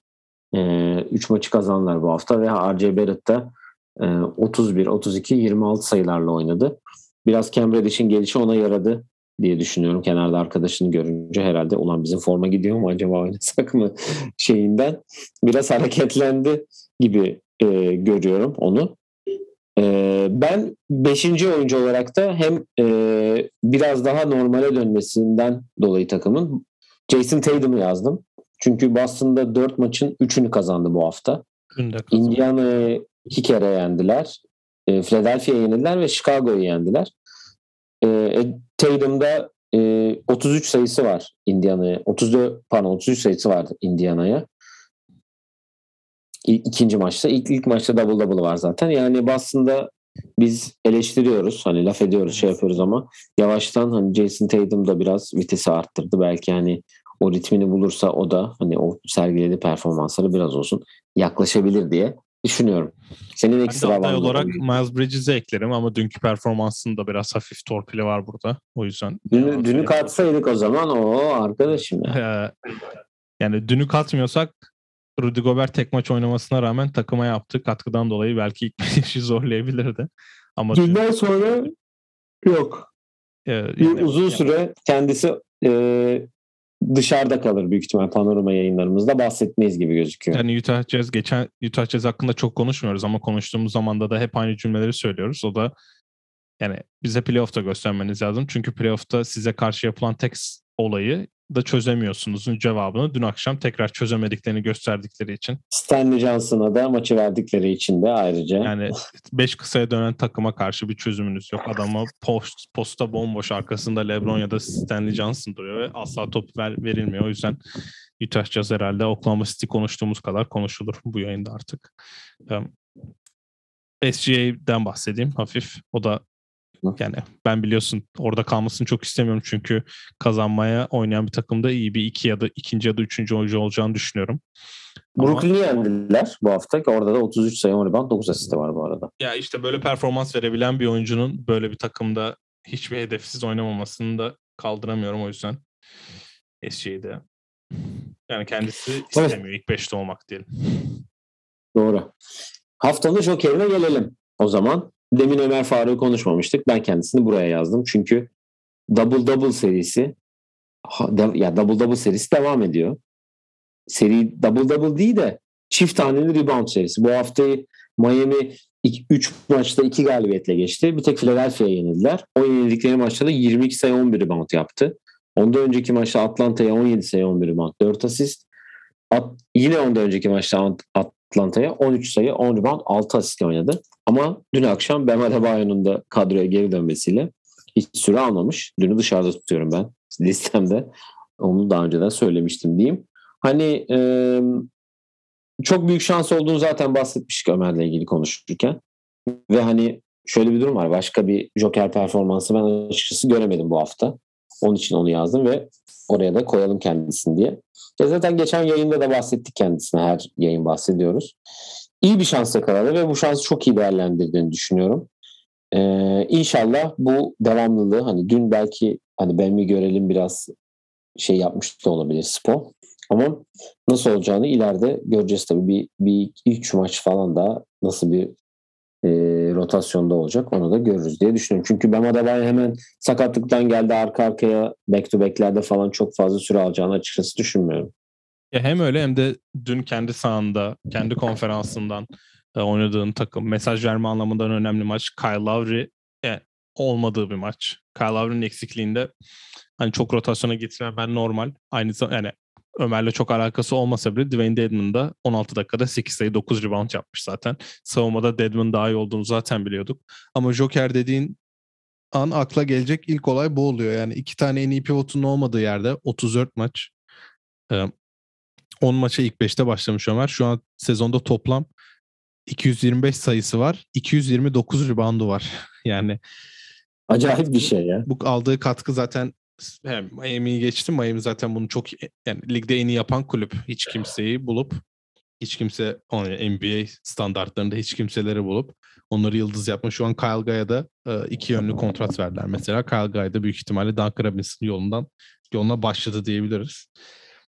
3 maçı kazandılar bu hafta ve R.J. Barrett da e, 31, 32, 26 sayılarla oynadı. Biraz Cam Reddish'in gelişi ona yaradı diye düşünüyorum. Kenarda arkadaşını görünce herhalde ulan bizim forma gidiyor mu acaba oynasak mı [laughs] şeyinden biraz hareketlendi gibi e, görüyorum onu. E, ben 5. oyuncu olarak da hem e, biraz daha normale dönmesinden dolayı takımın Jason Tatum'u yazdım. Çünkü Boston'da 4 maçın 3'ünü kazandı bu hafta. Indiana'yı iki kere yendiler. E, Philadelphia'yı yendiler ve Chicago'yu yendiler. E, Tatum'da e, 33 sayısı var Indiana'ya. 34 pardon 33 sayısı vardı Indiana'ya. İkinci maçta. İlk, ilk maçta double double var zaten. Yani Boston'da biz eleştiriyoruz. Hani laf ediyoruz, şey yapıyoruz ama yavaştan hani Jason Tatum da biraz vitesi arttırdı. Belki hani o ritmini bulursa o da hani o sergilediği performansları biraz olsun yaklaşabilir diye düşünüyorum. Senin Ben de ekstra aday mı? olarak Miles Bridges'i eklerim ama dünkü performansında biraz hafif torpili var burada. O yüzden. Dünü, dünü katsaydık o zaman o arkadaşım ya. Ee, yani dünü katmıyorsak Rudy Gobert tek maç oynamasına rağmen takıma yaptığı katkıdan dolayı belki ilk [laughs] beşi zorlayabilirdi. Ama dün, Dünden sonra yok. e, Bir yani- uzun süre kendisi e, dışarıda kalır büyük ihtimal panorama yayınlarımızda bahsetmeyiz gibi gözüküyor. Yani Utah Jazz geçen Utah Jazz hakkında çok konuşmuyoruz ama konuştuğumuz zamanda da hep aynı cümleleri söylüyoruz. O da yani bize playoff'ta göstermeniz lazım. Çünkü playoff'ta size karşı yapılan tek olayı da çözemiyorsunuzun cevabını dün akşam tekrar çözemediklerini gösterdikleri için. Stanley Johnson'a da maçı verdikleri için de ayrıca. Yani 5 kısaya dönen takıma karşı bir çözümünüz yok. Adama post, posta bomboş arkasında LeBron ya da Stanley Johnson duruyor ve asla top ver, verilmiyor. O yüzden Utah Jazz herhalde Oklahoma City konuştuğumuz kadar konuşulur bu yayında artık. Um, SGA'den bahsedeyim hafif. O da yani ben biliyorsun orada kalmasını çok istemiyorum çünkü kazanmaya oynayan bir takımda iyi bir iki ya da ikinci ya da üçüncü oyuncu olacağını düşünüyorum. Brooklyn'i yendiler bu hafta. Orada da 33 sayı 10 rebound 9 asisti var bu arada. Ya işte böyle performans verebilen bir oyuncunun böyle bir takımda hiçbir hedefsiz oynamamasını da kaldıramıyorum o yüzden SG'de. Yani kendisi istemiyor ilk 5'te olmak diyelim. Doğru. Haftanın Joker'ine gelelim o zaman. Demin Ömer Faruk'u konuşmamıştık. Ben kendisini buraya yazdım. Çünkü Double Double serisi ya Double Double serisi devam ediyor. Seri Double Double değil de çift taneli rebound serisi. Bu haftayı Miami 3 maçta 2 galibiyetle geçti. Bir tek Philadelphia'ya yenildiler. O yenildikleri maçta da 22 sayı 11 rebound yaptı. Ondan önceki maçta Atlanta'ya 17 sayı 11 rebound 4 asist. At, yine ondan önceki maçta Atlanta'ya 13 sayı 10 rebound 6 asist oynadı. Ama dün akşam Bam Adebayo'nun da kadroya geri dönmesiyle hiç süre almamış. Dünü dışarıda tutuyorum ben [laughs] listemde. Onu daha önceden söylemiştim diyeyim. Hani e, çok büyük şans olduğunu zaten bahsetmiştik Ömer'le ilgili konuşurken. Ve hani şöyle bir durum var. Başka bir Joker performansı ben açıkçası göremedim bu hafta. Onun için onu yazdım ve oraya da koyalım kendisini diye. Ya zaten geçen yayında da bahsettik kendisine. Her yayın bahsediyoruz. İyi bir şans yakaladı ve bu şansı çok iyi değerlendirdiğini düşünüyorum. Ee, inşallah bu devamlılığı hani dün belki hani ben mi görelim biraz şey yapmış da olabilir spor. Ama nasıl olacağını ileride göreceğiz tabii. Bir, bir üç maç falan da nasıl bir e, rotasyonda olacak onu da görürüz diye düşünüyorum. Çünkü Bam Adebayo hemen sakatlıktan geldi arka arkaya back to back'lerde falan çok fazla süre alacağını açıkçası düşünmüyorum. Ya hem öyle hem de dün kendi sahanda, kendi konferansından e, oynadığın takım mesaj verme anlamından önemli maç. Kyle Lowry e, olmadığı bir maç. Kyle Lowry'nin eksikliğinde hani çok rotasyona getirmemen normal. Aynı zamanda yani Ömer'le çok alakası olmasa bile Dwayne Dedman da 16 dakikada 8 sayı 9 rebound yapmış zaten. Savunmada Dedman daha iyi olduğunu zaten biliyorduk. Ama Joker dediğin an akla gelecek ilk olay bu oluyor. Yani iki tane en iyi pivotun olmadığı yerde 34 maç. 10 maça ilk 5'te başlamış Ömer. Şu an sezonda toplam 225 sayısı var. 229 reboundu var. [laughs] Yani acayip bir şey ya. Bu aldığı katkı zaten hem Miami'yi geçtim. Miami zaten bunu çok yani ligde en iyi yapan kulüp. Hiç kimseyi bulup hiç kimse NBA standartlarında hiç kimseleri bulup onları yıldız yapma. Şu an Kyle Guy'a da e, iki yönlü kontrat verdiler mesela. Kyle Guy da büyük ihtimalle Duncan Robinson yolundan yoluna başladı diyebiliriz.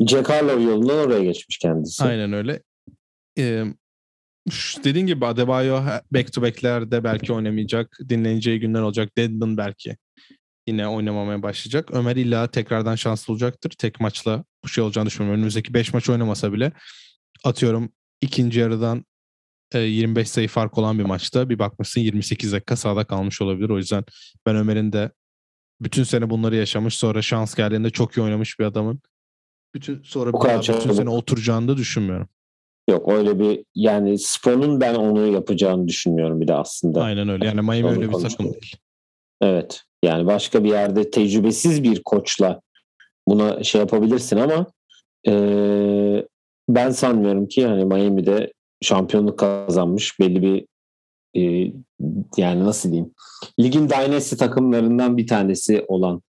Jack Harlow yolundan oraya geçmiş kendisi. Aynen öyle. Ee, dediğin gibi Adebayo back to back'lerde belki oynamayacak. Dinleneceği günler olacak. Deadman belki yine oynamamaya başlayacak. Ömer illa tekrardan şanslı olacaktır. Tek maçla bu şey olacağını düşünmüyorum. Önümüzdeki 5 maç oynamasa bile atıyorum ikinci yarıdan 25 e, sayı fark olan bir maçta bir bakmışsın 28 dakika sahada kalmış olabilir. O yüzden ben Ömer'in de bütün sene bunları yaşamış sonra şans geldiğinde çok iyi oynamış bir adamın bütün sonra bu kadar bütün sene oturacağını da düşünmüyorum. Yok öyle bir yani Spon'un ben onu yapacağını düşünmüyorum bir de aslında. Aynen öyle. Yani Miami öyle bir takım değil. Evet. Yani başka bir yerde tecrübesiz bir koçla buna şey yapabilirsin ama e, ben sanmıyorum ki yani Miami'de şampiyonluk kazanmış belli bir e, yani nasıl diyeyim ligin dynasty takımlarından bir tanesi olan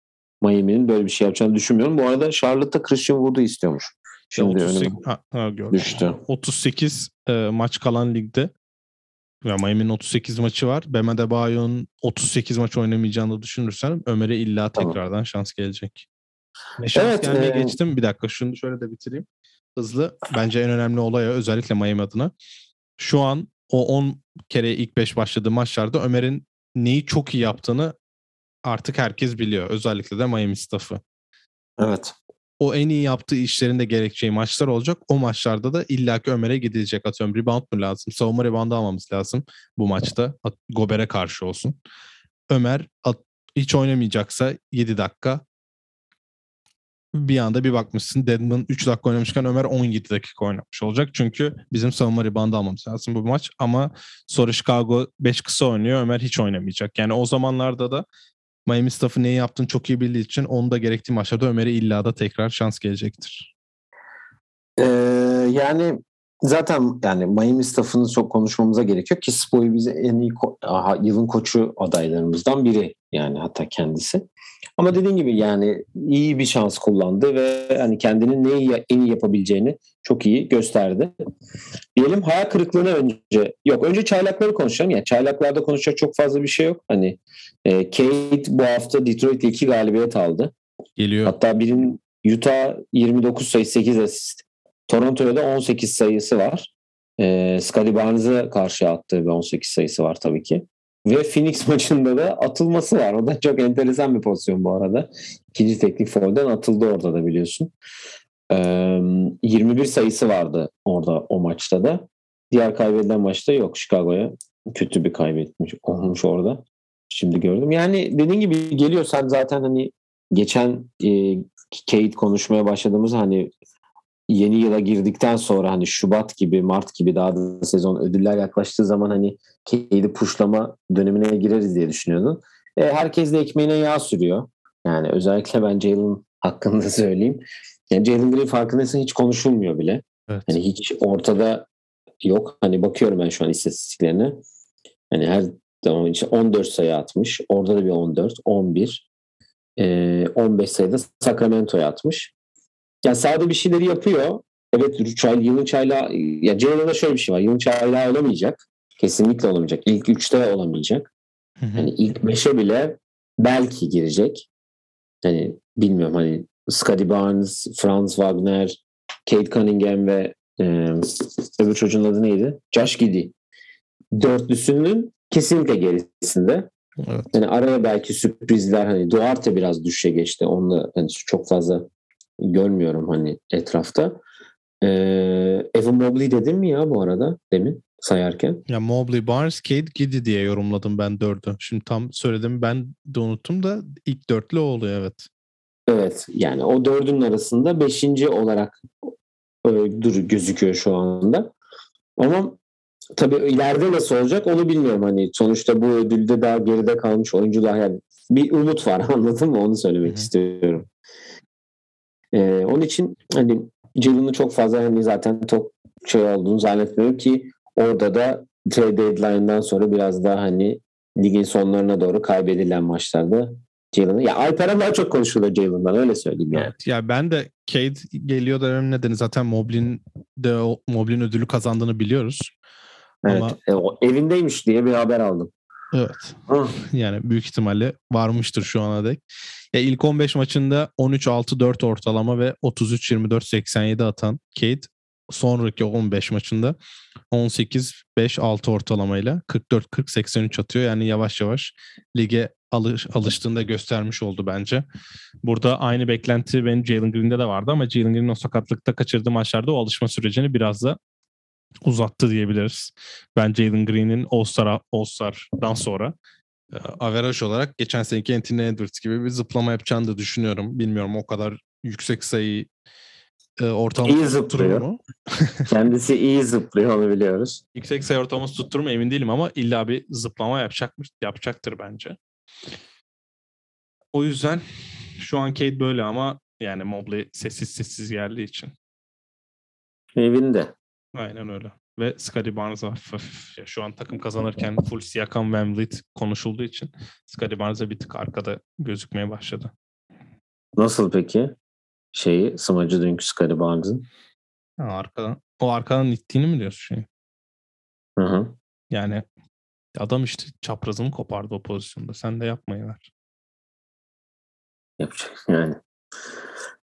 Miami'nin böyle bir şey yapacağını düşünmüyorum. Bu arada Charlotte'da Christian Wood'u istiyormuş. Şimdi 38, ha, ha, düştü. 38 e, maç kalan ligde ve Miami'nin 38 maçı var. Bam Adebayo'nun 38 maç oynamayacağını düşünürsen Ömer'e illa tekrardan tamam. şans gelecek. Ve şans evet, gelmeye e... geçtim. Bir dakika şunu şöyle de bitireyim. Hızlı. Bence en önemli olay özellikle Miami adına. Şu an o 10 kere ilk 5 başladığı maçlarda Ömer'in neyi çok iyi yaptığını artık herkes biliyor. Özellikle de Miami staffı. Evet o en iyi yaptığı işlerinde gerekeceği maçlar olacak. O maçlarda da illaki Ömer'e gidilecek. Atıyorum rebound mu lazım? Savunma reboundu almamız lazım bu maçta. Gober'e karşı olsun. Ömer at, hiç oynamayacaksa 7 dakika bir anda bir bakmışsın Deadman 3 dakika oynamışken Ömer 17 dakika oynamış olacak. Çünkü bizim savunma reboundu almamız lazım bu maç. Ama sonra Chicago 5 kısa oynuyor. Ömer hiç oynamayacak. Yani o zamanlarda da Miami staffı neyi yaptığını çok iyi bildiği için onu da gerektiği maçlarda Ömer'e illa da tekrar şans gelecektir. Ee, yani zaten yani Miami staffını çok konuşmamıza gerek yok ki Spo'yu bize en iyi ko- aha, yılın koçu adaylarımızdan biri yani hatta kendisi. Ama dediğim gibi yani iyi bir şans kullandı ve hani kendinin neyi en iyi yapabileceğini çok iyi gösterdi. Diyelim hayal kırıklığına önce yok önce çaylakları konuşalım. Yani çaylaklarda konuşacak çok fazla bir şey yok. Hani e, Kate bu hafta Detroit'le iki galibiyet aldı. Geliyor. Hatta birinin Utah 29 sayı 8 asist. Toronto'ya da 18 sayısı var. E, Scottie Barnes'a karşı attığı bir 18 sayısı var tabii ki. Ve Phoenix [laughs] maçında da atılması var. O da çok enteresan bir pozisyon bu arada. İkinci teknik foul'den atıldı orada da biliyorsun. E, 21 sayısı vardı orada o maçta da. Diğer kaybedilen maçta yok. Chicago'ya kötü bir kaybetmiş olmuş orada. Şimdi gördüm. Yani dediğin gibi geliyor sen zaten hani geçen e, Kate konuşmaya başladığımız hani yeni yıla girdikten sonra hani Şubat gibi Mart gibi daha da sezon ödüller yaklaştığı zaman hani Kate'i puşlama dönemine gireriz diye düşünüyordun. E, herkes de ekmeğine yağ sürüyor. Yani özellikle [laughs] ben Jalen hakkında söyleyeyim. Yani Jalen Green farkındaysan hiç konuşulmuyor bile. Evet. Hani hiç ortada yok. Hani bakıyorum ben şu an istatistiklerine. Hani her zaman işte 14 sayı atmış. Orada da bir 14, 11. E, 15 sayıda Sacramento'ya atmış. Yani sahada bir şeyleri yapıyor. Evet çay, yılın çayla ya Jalen'da şöyle bir şey var. Yılın çayla olamayacak. Kesinlikle olamayacak. İlk üçte olamayacak. Hani ilk beşe bile belki girecek. Hani bilmiyorum hani Scottie Barnes, Franz Wagner, Kate Cunningham ve e, öbür çocuğun adı neydi? Josh Giddy. Dörtlüsünün kesinlikle gerisinde. Evet. Yani araya belki sürprizler hani Duarte biraz düşe geçti. Onunla hani çok fazla görmüyorum hani etrafta. Ee, Evan Mobley dedim mi ya bu arada demin sayarken? Ya Mobley, Barnes, Cade, Giddy diye yorumladım ben dördü. Şimdi tam söyledim ben de unuttum da ilk dörtlü o oluyor evet. Evet yani o dördünün arasında beşinci olarak e, dur gözüküyor şu anda. Ama tabii ileride nasıl olacak onu bilmiyorum. Hani sonuçta bu ödülde daha geride kalmış oyuncular yani bir umut var [laughs] anladın mı? Onu söylemek Hı hı. istiyorum. Ee, onun için hani Jalen'ın çok fazla hani zaten çok şey olduğunu zannetmiyorum ki orada da trade deadline'dan sonra biraz daha hani ligin sonlarına doğru kaybedilen maçlarda Jalen'ı ya Alperen daha çok konuşuluyor Jalen'dan öyle söyleyeyim yani. Evet. Ya ben de Cade geliyor dememin nedeni zaten Mobley'in de o Mobley'in ödülü kazandığını biliyoruz. Evet. Ama- E, o evindeymiş diye bir haber aldım. Evet. Hı. Yani büyük ihtimalle varmıştır şu ana dek. Ya ilk 15 maçında 13-6-4 ortalama ve 33-24-87 atan Cade sonraki 15 maçında 18-5-6 ortalamayla 44-40-83 atıyor. Yani yavaş yavaş lige alış, alıştığında göstermiş oldu bence. Burada aynı beklenti benim Jalen Green'de de vardı ama Jalen Green'in o sakatlıkta kaçırdığı maçlarda o alışma sürecini biraz da uzattı diyebiliriz. Ben Jalen Green'in All-Star, All-Star'dan sonra e, averaj olarak geçen seneki Anthony Edwards gibi bir zıplama yapacağını da düşünüyorum. Bilmiyorum o kadar yüksek sayı e, ortalama İyi zıplıyor. mu? [laughs] Kendisi iyi zıplıyor onu biliyoruz. Yüksek sayı ortalaması tutturur mu emin değilim ama illa bir zıplama yapacakmış, yapacaktır bence. O yüzden şu an Kate böyle ama yani Mobley sessiz sessiz geldiği için. Evinde. Aynen öyle. Ve Scottie Barnes hafif hafif. Ya şu an takım kazanırken [laughs] full Siakam Van Vliet konuşulduğu için Scottie Barnes'a bir tık arkada gözükmeye başladı. Nasıl peki? Şeyi smacı dünkü Scottie Barnes'ın. Ha, arkadan, o arkadan ittiğini mi diyorsun şey? Hı hı. Yani adam işte çaprazını kopardı o pozisyonda. Sen de yapmayı ver. Yapacak yani.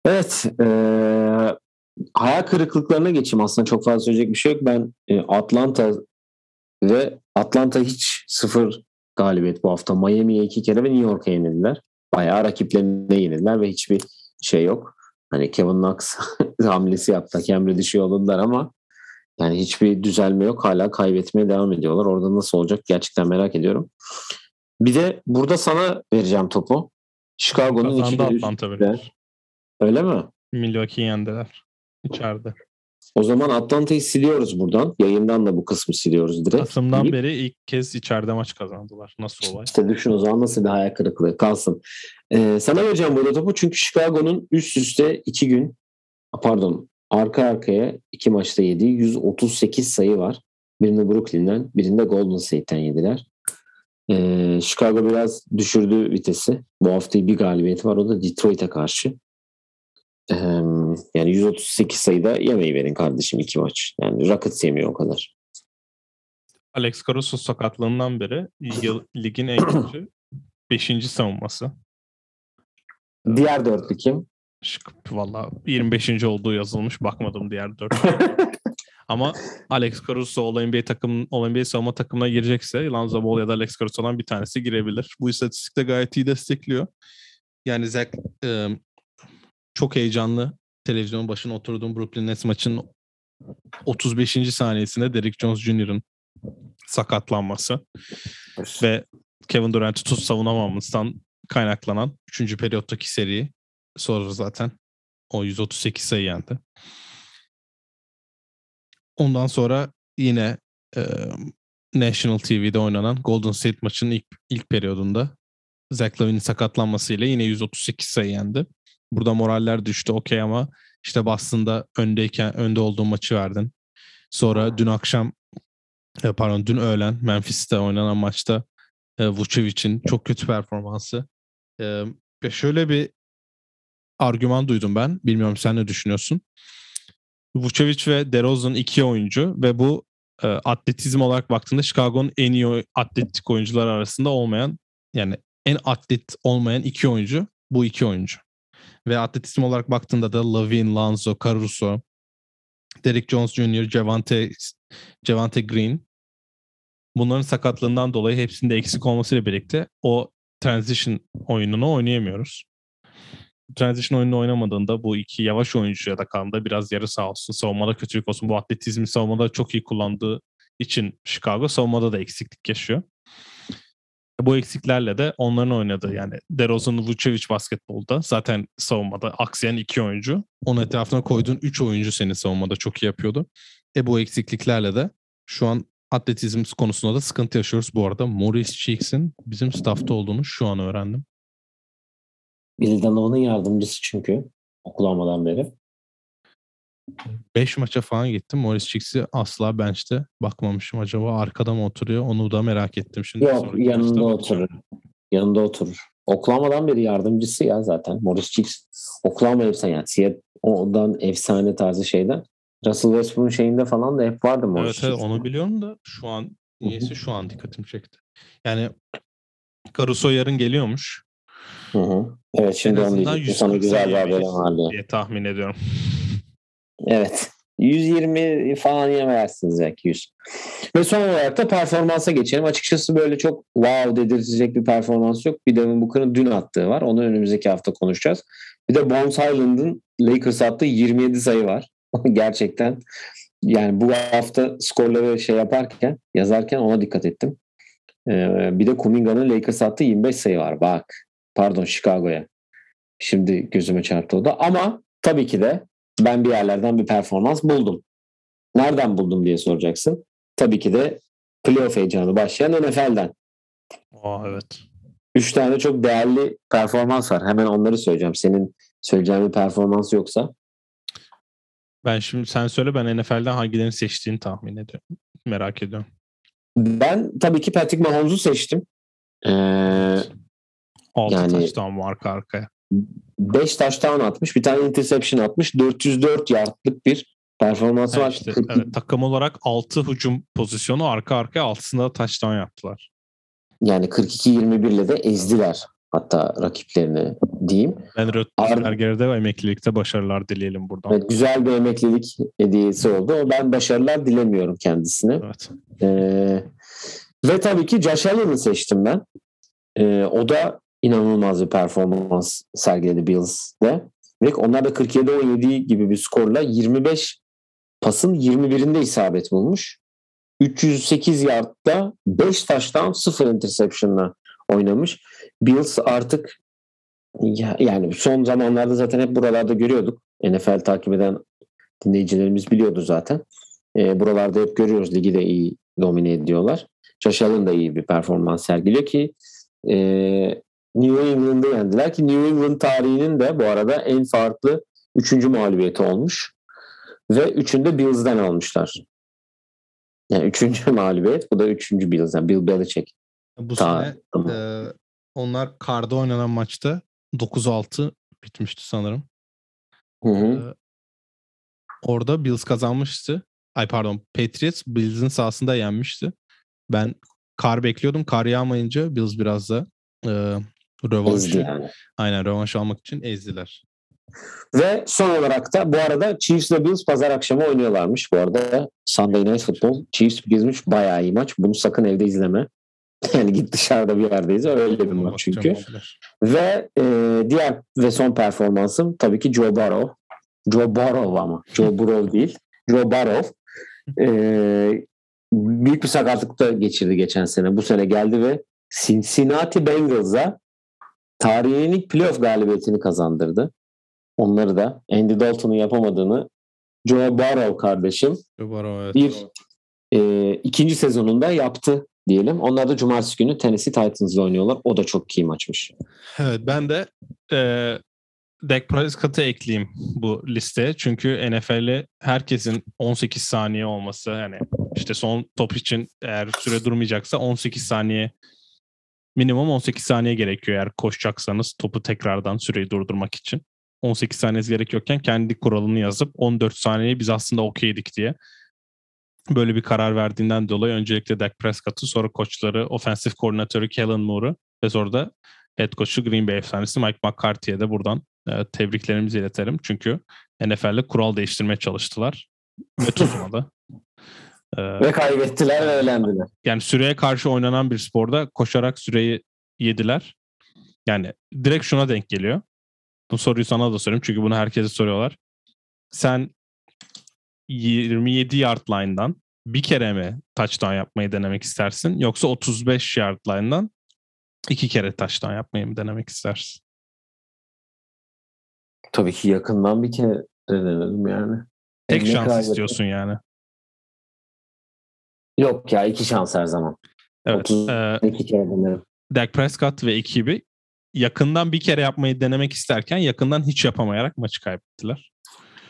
Evet. eee hayal kırıklıklarına geçeyim. Aslında çok fazla söyleyecek bir şey yok. Ben e, Atlanta ve Atlanta hiç sıfır galibiyet bu hafta. Miami'ye iki kere ve New York'a yenildiler. Bayağı rakiplerine yenildiler ve hiçbir şey yok. Hani Kevin Knox [laughs] hamlesi yaptı. Emre dışı yolladılar ama yani hiçbir düzelme yok. Hala kaybetmeye devam ediyorlar. Orada nasıl olacak gerçekten merak ediyorum. Bir de burada sana vereceğim topu. Chicago'nun iki Atlanta. Öyle mi? Milwaukee'yi yendiler. İçeride. O zaman Atlanta'yı siliyoruz buradan. Yayından da bu kısmı siliyoruz direkt. Kasım'dan Deyip, beri ilk kez içeride maç kazandılar. Nasıl olay? İşte düşün o zaman nasıl bir hayal kırıklığı kalsın. Ee, sana vereceğim burada topu çünkü Chicago'nun üst üste iki gün pardon arka arkaya iki maçta yediği 138 sayı var. Birinde Brooklyn'den, birinde Golden State'ten yediler. Ee, Chicago biraz düşürdü vitesi. Bu hafta bir galibiyeti var. O da Detroit'e karşı. Ee, yani 138 sayıda yemeği verin kardeşim iki maç. Yani Rockets yemiyor o kadar. Alex Caruso sakatlığından beri yıl, ligin en kötü 5. savunması. Diğer dörtlü kim? Şık, valla 25. olduğu yazılmış. Bakmadım diğer dört. [laughs] Ama Alex Caruso All-NBA takım All-NBA savunma takımına girecekse Lonzo Ball ya da Alex Caruso'dan bir tanesi girebilir. Bu istatistik de gayet iyi destekliyor. Yani Zach e, çok heyecanlı televizyonun başına oturduğum Brooklyn Nets maçının 35. saniyesinde Derrick Jones Jr.'ın sakatlanması ve Kevin Durant'ı tut savunamamızdan kaynaklanan 3. periyottaki seriyi sonra zaten o 138 sayı yendi. Ondan sonra yine e, National TV'de oynanan Golden State maçının ilk ilk periyodunda Zach Lavin'in sakatlanmasıyla yine 138 sayı yendi. Burada moraller düştü okey ama işte Boston'da öndeyken önde olduğu maçı verdin. Sonra dün akşam e, pardon dün öğlen Memphis'te oynanan maçta e, Vucevic'in çok kötü performansı. E, şöyle bir argüman duydum ben. Bilmiyorum sen ne düşünüyorsun? Vucevic ve DeRozan iki oyuncu ve bu e, atletizm olarak baktığında Chicago'nun en iyi atletik oyuncular arasında olmayan yani en atlet olmayan iki oyuncu bu iki oyuncu. Ve atletizm olarak baktığında da Lavin, Lanzo, Caruso, Derrick Jones Jr., Javante, Javante Green bunların sakatlığından dolayı hepsinde eksik olmasıyla birlikte o transition oyununu oynayamıyoruz transition oyununu oynamadığında bu iki yavaş oyuncu ya da kanında biraz yarı sağ olsun. Savunmada kötülük olsun. Bu atletizmi savunmada çok iyi kullandığı için Chicago savunmada da eksiklik yaşıyor. Bu eksiklerle de onların oynadığı yani DeRozan, Vucevic basketbolda zaten savunmada aksayan iki oyuncu. Onun etrafına koyduğun üç oyuncu seni savunmada çok iyi yapıyordu. E bu eksikliklerle de şu an atletizm konusunda da sıkıntı yaşıyoruz. Bu arada Maurice Cheeks'in bizim staffta olduğunu şu an öğrendim. Billy Donovan'ın yardımcısı çünkü okul beri. 5 maça falan gittim. Morris Cheeks'i asla bench'te bakmamışım. Acaba arkada mı oturuyor? Onu da merak ettim şimdi. Yok yanında oturur. Yanında oturur. Oklahoma'dan beri yardımcısı ya zaten. Morris Cheeks Oklahoma efsane yani Seattle ondan efsane tarzı şeyden. Russell Westbrook'un şeyinde falan da hep vardı Morris Evet, evet onu biliyorum da şu an niyeyse şu an dikkatimi çekti. Yani Caruso yarın geliyormuş. Hı hı. Evet şimdi onu diyecektim. Sana güzel bir haberim var diye tahmin ediyorum. Evet. 120 falan yemezsiniz belki 100. Ve son olarak da performansa geçelim. Açıkçası böyle çok wow dedirtecek bir performans yok. Bir Devin Booker'ın dün attığı var. Onu önümüzdeki hafta konuşacağız. Bir de Bones Highland'ın Lakers attığı 27 sayı var. [laughs] Gerçekten yani bu hafta skorları şey yaparken yazarken ona dikkat ettim. Ee, bir de Kuminga'nın Lakers attığı 25 sayı var. Bak Pardon Chicago'ya. Şimdi gözüme çarptı o da. Ama tabii ki de ben bir yerlerden bir performans buldum. Nereden buldum diye soracaksın. Tabii ki de playoff heyecanı başlayan NFL'den. Aa, evet. Üç tane çok değerli performans var. Hemen onları söyleyeceğim. Senin söyleyeceğin bir performans yoksa. Ben şimdi sen söyle ben NFL'den hangilerini seçtiğini tahmin ediyorum. Merak ediyorum. Ben tabii ki Patrick Mahomes'u seçtim. Ee, 6 yani, touchdown var arka arkaya. 5 touchdown atmış. Bir tane interception atmış. 404 yardlık bir performansı var. Işte, evet, takım olarak 6 hücum pozisyonu arka arkaya 6'sında da touchdown yaptılar. Yani 42-21 ile de ezdiler hatta rakiplerini diyeyim. Ben Rötger'de ve emeklilikte başarılar dileyelim buradan. Evet, güzel bir emeklilik hediyesi oldu. Ben başarılar dilemiyorum kendisine. Evet. Ee, ve tabii ki Josh Allen'ı seçtim ben. Ee, o da inanılmaz bir performans sergiledi Bills'de. Ve onlar da 47-17 gibi bir skorla 25 pasın 21'inde isabet bulmuş. 308 yardta 5 taştan 0 interception'la oynamış. Bills artık yani son zamanlarda zaten hep buralarda görüyorduk. NFL takip eden dinleyicilerimiz biliyordu zaten. E, buralarda hep görüyoruz. Ligi de iyi domine ediyorlar. Josh da iyi bir performans sergiliyor ki e, New England'ı yendiler ki New England tarihinin de bu arada en farklı üçüncü mağlubiyeti olmuş. Ve üçünde Bills'den almışlar. Yani üçüncü [laughs] mağlubiyet. Bu da üçüncü Bills. Yani Bill Belichick. Bu Ta- sene tamam. e, onlar karda oynanan maçta 9-6 bitmişti sanırım. Hı hı. Ee, orada Bills kazanmıştı. Ay pardon Patriots Bills'in sahasında yenmişti. Ben kar bekliyordum. Kar yağmayınca Bills biraz da e, Ezdi rövanşı, yani. aynen rövanş almak için ezdiler. Ve son olarak da bu arada Chiefs ile Bills pazar akşamı oynuyorlarmış. Bu arada Sunday Night Football Chiefs gezmiş bayağı iyi maç. Bunu sakın evde izleme. [laughs] Yani git dışarıda bir yerdeyiz. Öyle bir maç çünkü. Ve e, diğer ve son performansım tabii ki Joe Burrow. Joe Burrow ama. Joe Burrow [laughs] değil. Joe Burrow. E, büyük bir sakatlıkta geçirdi geçen sene. Bu sene geldi ve Cincinnati Bengals'a tarihin ilk playoff galibiyetini kazandırdı. Onları da Andy Dalton'un yapamadığını Joe Burrow kardeşim Barrow, evet. bir e, ikinci sezonunda yaptı diyelim. Onlar da cumartesi günü Tennessee Titans'la oynuyorlar. O da çok iyi maçmış. Evet ben de e, Dak Prescott'ı ekleyeyim bu listeye. Çünkü NFL'e herkesin 18 saniye olması yani işte son top için eğer süre durmayacaksa 18 saniye minimum 18 saniye gerekiyor eğer koşacaksanız topu tekrardan süreyi durdurmak için. 18 saniyesi gerekiyorken kendi kuralını yazıp 14 saniyeyi biz aslında okeydik diye böyle bir karar verdiğinden dolayı öncelikle Dak Prescott'ı sonra koçları ofensif koordinatörü Kellen Moore'u ve sonra da head coach'u Green Bay efsanesi Mike McCarthy'ye de buradan e, tebriklerimizi iletelim. Çünkü NFL'de kural değiştirmeye çalıştılar ve [laughs] tutmadı. E, Ve kaybettiler ve elendiler. yani süreye karşı oynanan bir sporda koşarak süreyi yediler. Yani direkt şuna denk geliyor. Bu soruyu sana da sorayım çünkü bunu herkese soruyorlar. Sen 27 yard line'dan bir kere mi touchdown yapmayı denemek istersin yoksa 35 yard line'dan iki kere touchdown yapmayı mı denemek istersin? Tabii ki yakından bir kere denedim yani. Tek Ne şans kaybettim? istiyorsun yani. Yok ya iki şans her zaman. Evet. E, İki kere denerim. Dak Prescott ve ekibi yakından bir kere yapmayı denemek isterken yakından hiç yapamayarak maçı kaybettiler.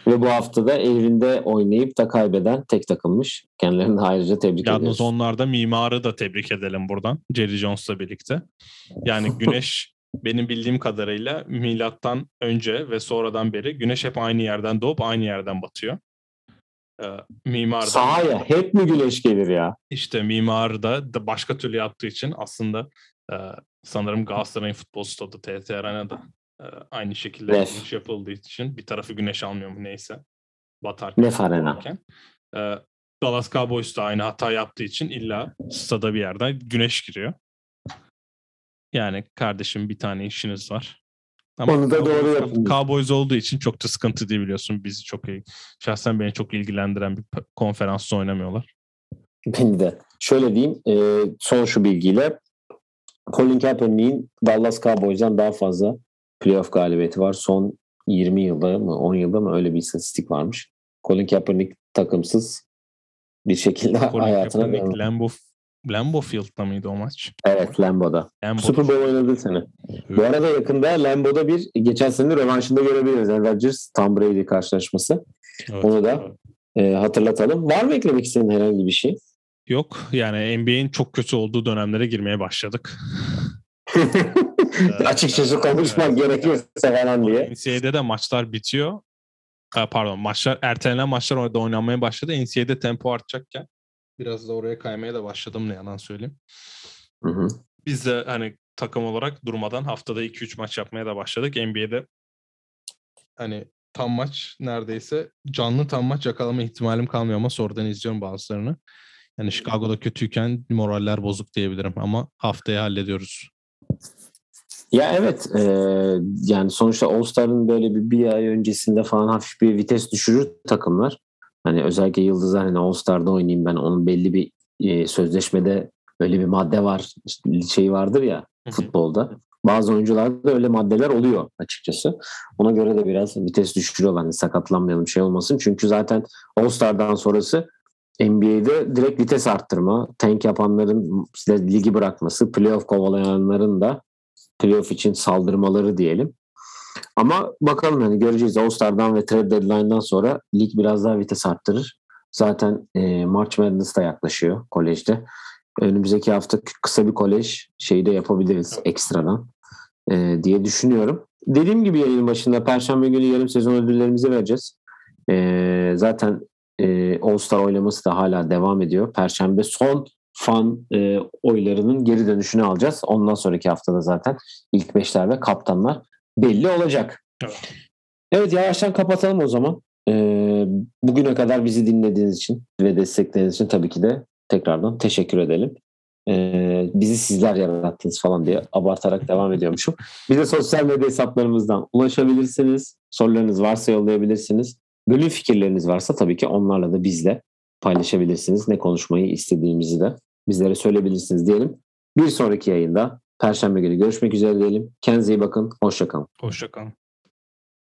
Ve bu hafta da evinde oynayıp da kaybeden tek takılmış. Kendilerini ayrıca tebrik Yalnız ediyoruz. onlarda mimarı da tebrik edelim buradan. Jerry Jones'la birlikte. Yani [laughs] güneş benim bildiğim kadarıyla milattan önce ve sonradan beri güneş hep aynı yerden doğup aynı yerden batıyor. Ee, mimar da Sahaya hep mi güneş gelir ya? işte mimar da, başka türlü yaptığı için aslında e, sanırım Galatasaray'ın futbol stadı TT Arena'da e, aynı şekilde güneş yapıldığı için bir tarafı güneş almıyor mu neyse. Batarken. Nef Arena. E, Dallas Cowboys da aynı hata yaptığı için illa stada bir yerden güneş giriyor. Yani kardeşim bir tane işiniz var. Onu da doğru Cowboys- yapın. Cowboys olduğu için çok da sıkıntı değil biliyorsun. Bizi çok iyi. Şahsen beni çok ilgilendiren bir konferansta oynamıyorlar. Beni de. Şöyle diyeyim. e, son şu bilgiyle Colin Kaepernick'in Dallas Cowboys'dan daha fazla playoff galibiyeti var. Son 20 yılda mı 10 yılda mı öyle bir istatistik varmış. Colin Kaepernick takımsız bir şekilde Colin hayatına Kaepernick, devam. Lambeau, Lambeau Field'da mıydı o maç? Evet Lambeau'da. Lambeau. Super Bowl oynadı sene. Bu arada yakında Lambeau'da bir geçen sene rövanşında görebiliriz. Aaron Rodgers Tom Brady karşılaşması. Evet. Onu da e, hatırlatalım. Var mı eklemek istediğin herhangi bir şey? Yok yani NBA'in çok kötü olduğu dönemlere girmeye başladık. [laughs] Açıkçası konuşmak gerekiyorsa falan diye. NCAA'de de maçlar bitiyor. Ha, pardon maçlar ertelenen maçlar orada oynanmaya başladı. NCAA'de tempo artacakken biraz da oraya kaymaya da başladım ne yalan söyleyeyim. Hı hı. Biz de hani takım olarak durmadan haftada 2-3 maç yapmaya da başladık. NBA'de hani tam maç neredeyse canlı tam maç yakalama ihtimalim kalmıyor ama sonradan izliyorum bazılarını. Yani Chicago'da kötüyken moraller bozuk diyebilirim ama haftaya hallediyoruz. Ya evet e, yani sonuçta All Star'ın böyle bir, bir ay öncesinde falan hafif bir vites düşürür takımlar. Hani özellikle Yıldızlar hani All Star'da oynayayım ben onun belli bir e, sözleşmede öyle bir madde var işte şey vardır ya futbolda. Bazı oyuncularda öyle maddeler oluyor açıkçası. Ona göre de biraz vites düşürüyorlar. Hani sakatlanmayalım şey olmasın. Çünkü zaten All Star'dan sonrası NBA'de direkt vites arttırma, tank yapanların işte ligi bırakması, playoff kovalayanların da playoff için saldırmaları diyelim. Ama bakalım hani göreceğiz. All-Star'dan ve trade deadline'dan sonra lig biraz daha vites arttırır. Zaten e, March Madness da yaklaşıyor kolejde. Önümüzdeki hafta kısa bir kolej şeyi de yapabiliriz ekstradan e, diye düşünüyorum. Dediğim gibi yayın başında Perşembe günü yarım sezon ödüllerimizi vereceğiz. E, zaten e, All-Star oylaması da hala devam ediyor. Perşembe son fan e, oylarının geri dönüşünü alacağız. Ondan sonraki haftada zaten ilk beşler ve kaptanlar belli olacak. Evet. Evet yavaştan kapatalım o zaman. Ee, bugüne kadar bizi dinlediğiniz için ve desteklediğiniz için tabii ki de tekrardan teşekkür edelim. Ee, bizi sizler yarattınız falan diye abartarak devam ediyormuşum. Bize sosyal medya hesaplarımızdan ulaşabilirsiniz. Sorularınız varsa yollayabilirsiniz. Bölüm fikirleriniz varsa tabii ki onlarla da bizle paylaşabilirsiniz. Ne konuşmayı istediğimizi de bizlere söyleyebilirsiniz diyelim. Bir sonraki yayında Perşembe günü görüşmek üzere diyelim. Kendinize iyi bakın. Hoşçakalın. Hoşçakalın.